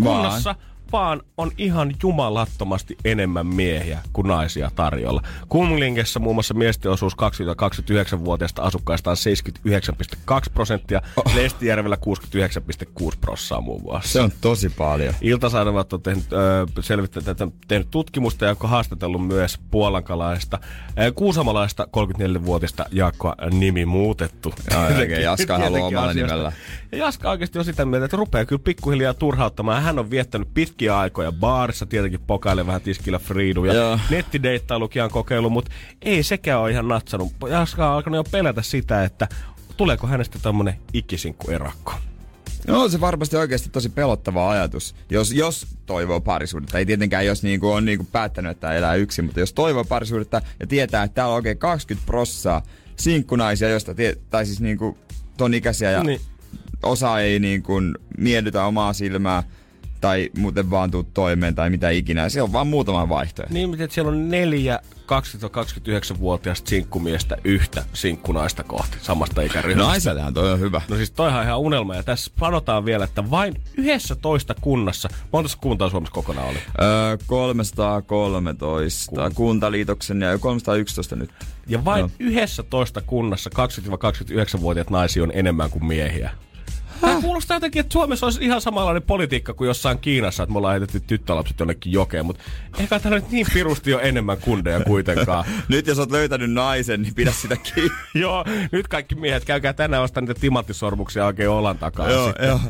Kunnassa vaan on ihan jumalattomasti enemmän miehiä kuin naisia tarjolla. Kumlingessa muun muassa miesten osuus 20-29-vuotiaista asukkaista on 79,2 prosenttia, oh. Lestijärvellä 69,6 prosenttia muun muassa. Se on tosi paljon. Iltasanomat on tehnyt, äh, tehnyt tutkimusta ja on haastatellut myös puolankalaista, äh, kuusamalaista 34-vuotiaista Jaakkoa nimi muutettu. Oikein, Jaska haluaa omalla nimellä. Ja Jaska oikeasti on sitä mieltä, että rupeaa kyllä pikkuhiljaa turhauttamaan. Hän on viettänyt pitkiä aikoja baarissa, tietenkin pokaille vähän tiskillä Friidu ja Joo. nettideittailukin on kokeillut, mutta ei sekään ole ihan natsannut. Jaska on alkanut jo pelätä sitä, että tuleeko hänestä tämmönen ikisinkku erakko. No se varmasti oikeasti tosi pelottava ajatus, jos, jos toivoo parisuudetta. Ei tietenkään, jos niinku on niinku päättänyt, että elää yksin, mutta jos toivoo parisuudetta ja tietää, että täällä on oikein 20 prossaa sinkkunaisia, joista tie, tai siis niinku ton ikäisiä ja niin. osa ei niinku miellytä omaa silmää, tai muuten vaan tuu toimeen tai mitä ikinä. Se on vaan muutama vaihtoehto. Niin, että siellä on neljä 20-29-vuotiaista sinkkumiestä yhtä sinkkunaista kohti samasta ikäryhmästä. Naisellehan toi on hyvä. No siis toihan ihan unelma. Ja tässä sanotaan vielä, että vain yhdessä toista kunnassa, monta kuntaa Suomessa kokonaan oli? Öö, 313 Kun... kuntaliitoksen ja 311 nyt. Ja vain no. yhdessä toista kunnassa 20-29-vuotiaat naisia on enemmän kuin miehiä. Tämä kuulostaa jotenkin, että Suomessa olisi ihan samanlainen politiikka kuin jossain Kiinassa, että me ollaan heitetty tyttölapset jonnekin jokeen, mutta ehkä tämä nyt niin pirusti jo enemmän kundeja kuitenkaan. nyt jos olet löytänyt naisen, niin pidä sitä kiinni. joo, nyt kaikki miehet, käykää tänään ostaa niitä timanttisormuksia oikein olan takaa. joo, joo.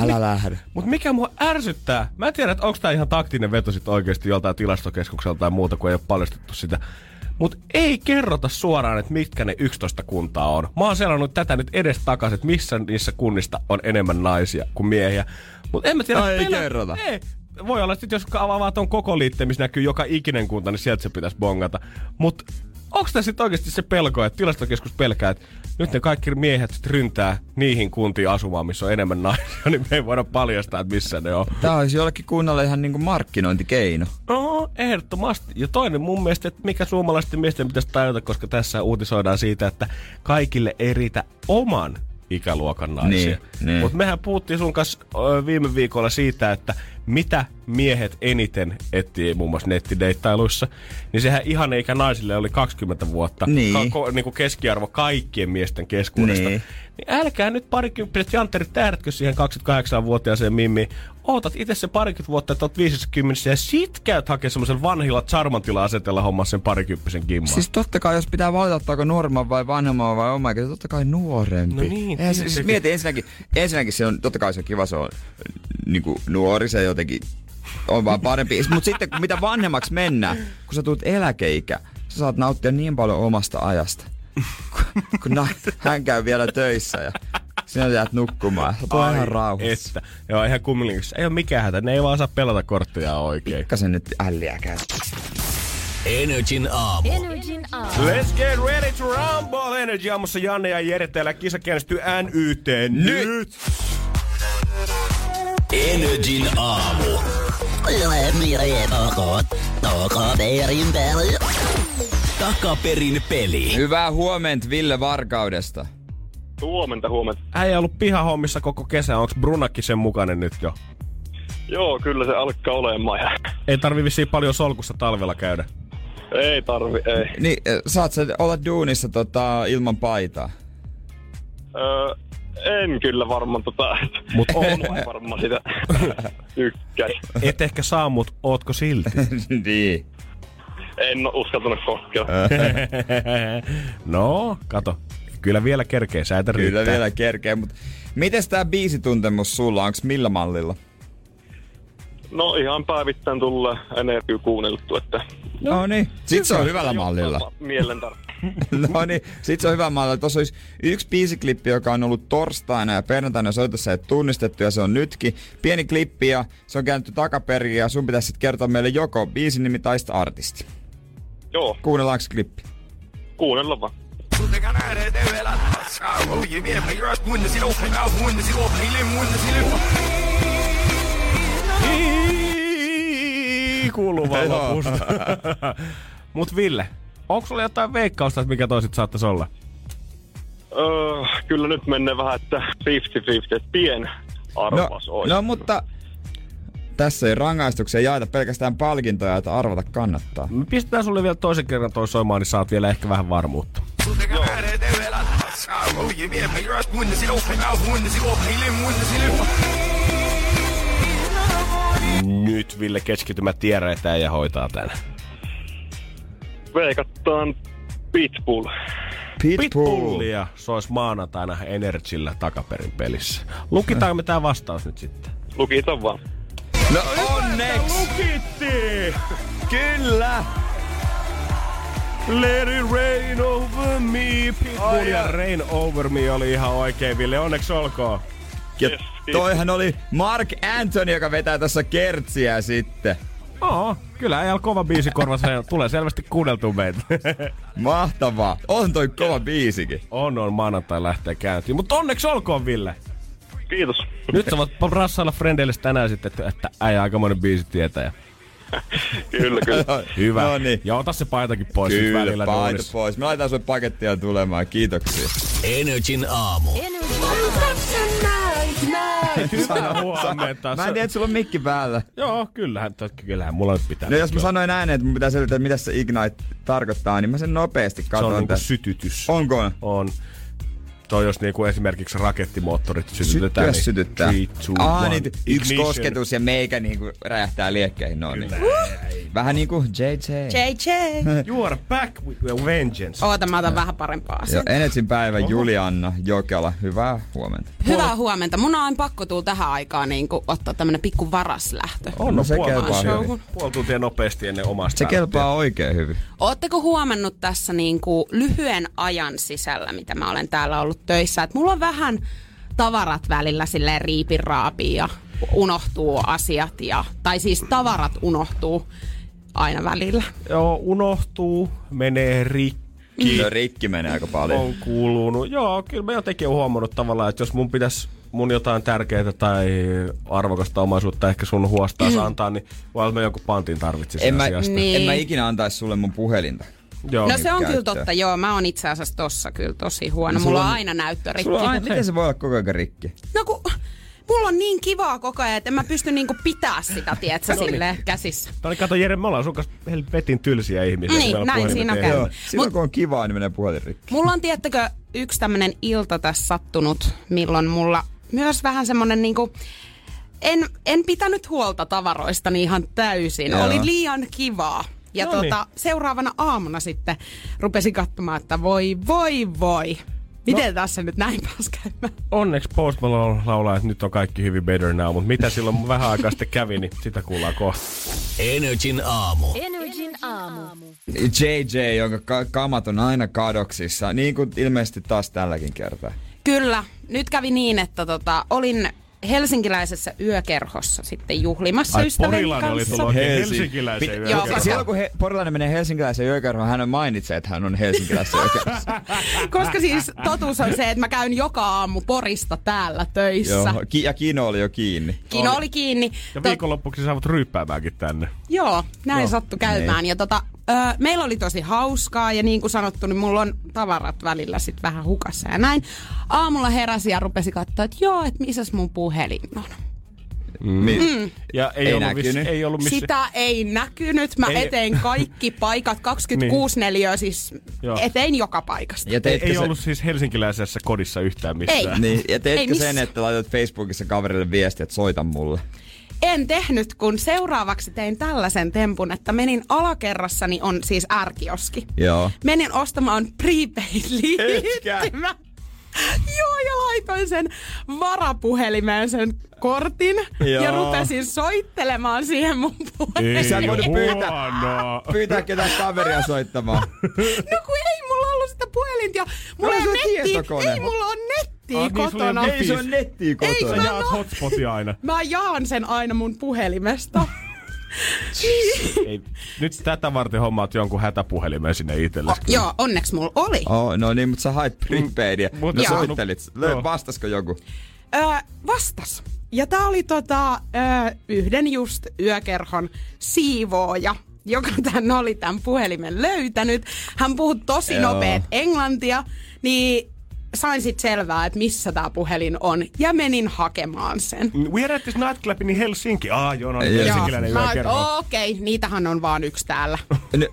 Älä lähde. Mutta mikä mua ärsyttää, mä en tiedä, että onko tämä ihan taktinen veto sitten oikeasti joltain tilastokeskukselta tai muuta, kun ei ole paljastettu sitä mutta ei kerrota suoraan, että mitkä ne 11 kuntaa on. Mä oon selannut tätä nyt edes takaisin, että missä niissä kunnista on enemmän naisia kuin miehiä. Mutta en mä tiedä. Ei pelä... kerrota. Ei. Voi olla, että jos avaa ton koko liitteen, missä näkyy joka ikinen kunta, niin sieltä se pitäisi bongata. Mutta onko tässä sitten oikeasti se pelko, että tilastokeskus pelkää, että nyt ne kaikki miehet ryntää niihin kuntiin asumaan, missä on enemmän naisia, niin me ei voida paljastaa, että missä ne on. Tämä olisi jollekin kunnalle ihan niin kuin markkinointikeino. No, ehdottomasti. Ja toinen mun mielestä, että mikä suomalaisten miesten pitäisi tajuta, koska tässä uutisoidaan siitä, että kaikille ei riitä oman ikäluokan naisia. Niin, niin. Mutta mehän puhuttiin sun kanssa viime viikolla siitä, että mitä miehet eniten etsii muun muassa nettideittailuissa, niin sehän ihan eikä naisille oli 20 vuotta. Niin. Ka- ko- niin kuin keskiarvo kaikkien miesten keskuudesta. Niin. Niin älkää nyt parikymppiset jantterit tähdätkö siihen 28-vuotiaaseen mimmiin. Ootat itse se parikymmentä vuotta, että oot 50 ja sit käyt hakea semmoisen vanhilla charmantilla asetella homma sen parikymppisen kimman. Siis totta kai, jos pitää valita, ottaako nuoremman vai vanhemman vai oma ikäisen, totta kai nuorempi. No niin, Eihän siis tietenkin. mieti ensinnäkin, ensinnäkin se on, totta kai se on kiva, se on niin kuin nuori, se jotenkin on vaan parempi. Mutta sitten kun mitä vanhemmaksi mennään, kun sä tulet eläkeikä, sä saat nauttia niin paljon omasta ajasta. Kun- kun na, hän käy vielä töissä ja sinä jäät nukkumaan. Sä oot ihan rauhassa. Että. Joo, ihan kumminkin. Ei ole mikään hätä. Ne ei vaan saa pelata kortteja oikein. Pikkasen nyt älliä käy. Energin aamu. Energin aamu. Let's get ready to rumble! Energy aamussa Janne ja Jere täällä kisa käynnistyy NYT nyt! Energin aamu. Takaperin peli. Hyvää huomenta Ville Varkaudesta. Huomenta, huomenta. Äijä ollut pihahommissa koko kesä. Onks Brunakki sen mukainen nyt jo? Joo, kyllä se alkaa olemaan. Ja... Ei tarvi vissiin paljon solkussa talvella käydä. Ei tarvi, ei. Niin, äh, saat sä olla duunissa tota, ilman paitaa? Öö, en kyllä varmaan tota... Mut on. varmaan sitä tykkäis. Et ehkä saa, mut ootko silti? niin. En oo uskaltanut kokeilla. no, kato. Kyllä vielä kerkee, säätä Kyllä riittää. vielä kerkee, mutta miten tää biisituntemus sulla? Onks millä mallilla? No ihan päivittäin tulee energiaa kuunneltu, että... No niin. Sit se on hyvällä mallilla. Mielen tar- No niin, sit se on hyvä mallilla. Tuossa olisi yksi biisiklippi, joka on ollut torstaina ja perjantaina soitossa ei tunnistettu ja se on nytkin. Pieni klippi ja se on käännetty takaperin ja sun pitäisi sit kertoa meille joko biisin nimi tai sitten artisti. Joo, Kuunnellaanko klippi? kuunnella vaan. Kuuluu vaan lopusta. Mut Ville, onko sulla jotain veikkausta, että mikä toisit saattaisi olla? Öö, kyllä nyt menee vähän, että 50-50, että pien No, arvas olisi. no mutta tässä ei rangaistuksia jaeta pelkästään palkintoja, että arvata kannattaa. Me pistetään sulle vielä toisen kerran toi soimaan, niin saat vielä ehkä vähän varmuutta. Nyt Ville keskitymä tiereetään ja hoitaa tän. Veikataan Pitbull. Pitbullia sois maanantaina Energillä takaperin pelissä. Lukitaan me tää vastaus nyt sitten? Lukitaan vaan. No onneksi! Lukitti! Kyllä! Let it rain over me. Pitbull ja Rain over me oli ihan oikein, Ville. Onneksi olkoon. Ja Yes, toihan oli Mark Anthony, joka vetää tässä kertsiä sitten. Oo, kyllä ei ole kova biisi korvassa. Tulee selvästi kuunneltu meitä. Mahtavaa. On toi kova biisikin. on, on maanantai lähtee käyntiin. Mutta onneksi olkoon, Ville. Kiitos. Nyt sä voit rassailla frendeille tänään sitten, että, että äijä aikamoinen biisi tietää. kyllä, kyllä. Hyvä. No niin. Ja ota se paitakin pois nyt Kyllä, välillä paita pois. Me laitetaan sulle pakettia tulemaan. Kiitoksia. Energin aamu. Hyvää huomenta. Mä en tiedä, että sulla on mikki päällä. Joo, kyllähän, kyllähän mulla nyt pitää. No jos mä sanoin ääneen, että mun pitää selittää, mitä se Ignite tarkoittaa, niin mä sen nopeasti Se on katson niinku sytytys. Onko? On. Toi jos niinku esimerkiksi rakettimoottorit sytytetään. Syttyä sytyttää. Three, two, Aa, one, niin, yksi ignition. kosketus ja meikä niinku räjähtää liekkeihin. No niin. Vähän niinku JJ. JJ. You are back with a vengeance. Oota, mä otan vähän parempaa asiaa. Energin päivä Julianna Jokela. Hyvää huomenta. Hyvää huomenta. Mun on pakko tulla tähän aikaan niin ottaa tämmönen pikku varaslähtö. On, No no, se puoli, kelpaa hyvin. puoli tuntia nopeasti ennen omasta. Se kelpaa oikein hyvin. Ootteko huomannut tässä niin kuin lyhyen ajan sisällä, mitä mä olen täällä ollut töissä, että mulla on vähän tavarat välillä silleen riipiraapi ja unohtuu asiat ja, tai siis tavarat unohtuu aina välillä. Joo, unohtuu, menee rikki. No rikki menee aika paljon. on kuulunut. Joo, kyllä mä jotenkin olen huomannut tavallaan, että jos mun pitäisi mun jotain tärkeää tai arvokasta omaisuutta ehkä sun huostaa mm. antaa, niin voi olla, että mä jonkun pantin tarvitsisin En mä, asiasta. Niin. en mä ikinä antaisi sulle mun puhelinta. Joo. No se on kyllä totta, joo. Mä oon itse asiassa tossa kyllä tosi huono. No sulla Mulla on aina näyttörikki. Sulla on aina, miten se voi olla koko ajan rikki? No kun mulla on niin kivaa koko ajan, että en mä pysty niinku pitää sitä, tietsä, käsissä. No niin, kato Jere, me ollaan sun kanssa helvetin tylsiä ihmisiä. Niin, näin siinä käy. Joo, silloin kun on kivaa, niin menee puhelin rikki. Mulla on, tiettäkö, yksi tämmönen ilta tässä sattunut, milloin mulla myös vähän semmonen niinku, en, en pitänyt huolta tavaroistani ihan täysin. Joo. Oli liian kivaa. Ja No niin. tota, seuraavana aamuna sitten rupesin katsomaan, että voi, voi, voi. Miten no. tässä nyt näin pääs käymään? Onneksi Post Malone laulaa, että nyt on kaikki hyvin better now, mutta mitä silloin vähän aikaa sitten kävi, niin sitä kuullaan kohta. Energin aamu. Energin aamu. JJ, jonka ka- kamat on aina kadoksissa, niin kuin ilmeisesti taas tälläkin kertaa. Kyllä. Nyt kävi niin, että tota, olin helsinkiläisessä yökerhossa sitten juhlimassa Ai ystävien Porilainen oli kanssa. tullut oikein Helsi- helsinkiläiseen Pi- Joo, yökerhoon. Silloin kun he, porilainen menee helsinkiläiseen yökerhoon, hän mainitsee, että hän on helsinkiläisessä yökerhossa. Koska siis totuus on se, että mä käyn joka aamu Porista täällä töissä. Joo, ki- ja Kino oli jo kiinni. Kino oli kiinni. Ja viikonloppuksi saavat ryyppäämäänkin tänne. Joo, näin Joo. sattui käymään. Ja tota, ö, meillä oli tosi hauskaa ja niin kuin sanottu, niin mulla on tavarat välillä sit vähän hukassa ja näin. Aamulla heräsi ja rupesi katsoa, että joo, että missäs mun puhelin on. Mi- Ja ei, Ei ollut, näkynyt. Miss, ei ollut missä... Sitä ei näkynyt. Mä Ei- eteen kaikki paikat, 26 neliöä siis Joo. eteen joka paikasta. ja Ei, ei se- ollut siis helsinkiläisessä kodissa yhtään missään. Ei. Niin, ja Ei teitkö missään. sen, että laitat Facebookissa kaverille viestiä, että soita mulle? En tehnyt, kun seuraavaksi tein tällaisen tempun, että menin alakerrassani on siis ärkioski. Joo. Menin ostamaan prepaid-liittymä. Joo, ja laitoin sen varapuhelimeen sen kortin ja Joo. rupesin soittelemaan siihen mun puhelimeen. Ei Sä voinut pyytää-. Pyytää ketään kaveria soittamaan. No kun ei mulla ollut sitä puhelinta ja mulla No, ei on tietokone. Ei mulla on nettiä Ah, niin, ei kotona. Ei se on nettiä Ei, Sä kotona. jaat hotspotia aina. Mä jaan sen aina mun puhelimesta. Ei, nyt tätä varten hommaat jonkun hätäpuhelimen sinne itsellesi. Joo, onneksi mulla oli. Oh, no niin, mutta sä hait prepaidia. Mm, mutta no soittelit. Joo. vastasko joku? Öö, vastas. Ja tää oli tota, öö, yhden just yökerhon siivooja joka tän oli tämän puhelimen löytänyt. Hän puhui tosi Joo. nopeet englantia, niin sain sit selvää, että missä tämä puhelin on, ja menin hakemaan sen. We are at this nightclub in Helsinki. Ah, joo, no niin, helsinkiläinen yökerho. okei, niitähän on vaan yksi täällä. Ne,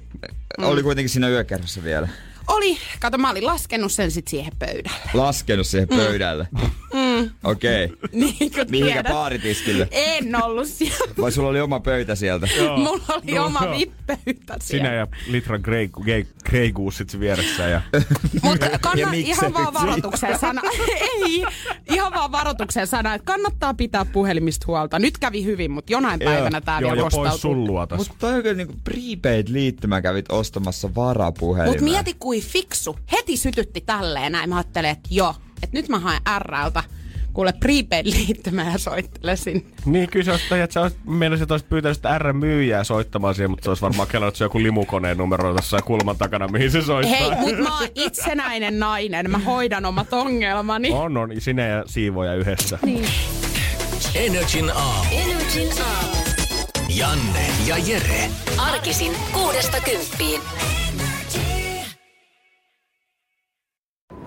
Oli kuitenkin siinä yökerhossa vielä. Oli, kato mä olin laskenut sen sit siihen pöydälle. Laskenut siihen pöydälle. Mm. Okei. Okay. Niin Mihinkä tiedät. baaritiskille? En ollut siellä. Vai sulla oli oma pöytä sieltä? Mulla oli No, oma joo. vippöytä siellä. Sinä ja litra Grey, Grey, Grey Goose sit vieressä. Ja... Mutta Ja kanna, mikserit ihan vaan varoituksen sana. Ei, ihan vaan varoituksen sana, että kannattaa pitää puhelimista huolta. Nyt kävi hyvin, mutta jonain Joo. päivänä tämä joo, vielä ja pois kostautuu. sun luotas. Mutta toi on kyllä niinku prepaid-liittymä kävit ostamassa varapuhelimen. Mutta mieti kuin fiksu. Heti sytytti tälleen näin. Mä ajattelin, että joo, että nyt mä haen RLtä kuule prepaid-liittymä ja soittelen sinne. Niin, kyllä se olisi, että sä olisit, meinasin, että olisit pyytänyt sitä R-myyjää soittamaan siihen, mutta se olisi varmaan kelannut se joku limukoneen numero tuossa kulman takana, mihin se soittaa. Hei, mutta mä oon itsenäinen nainen. Mä hoidan omat ongelmani. On, on. Sinä ja siivoja yhdessä. Energin aamu. Energin aamu. Janne ja Jere. Arkisin kuudesta kymppiin.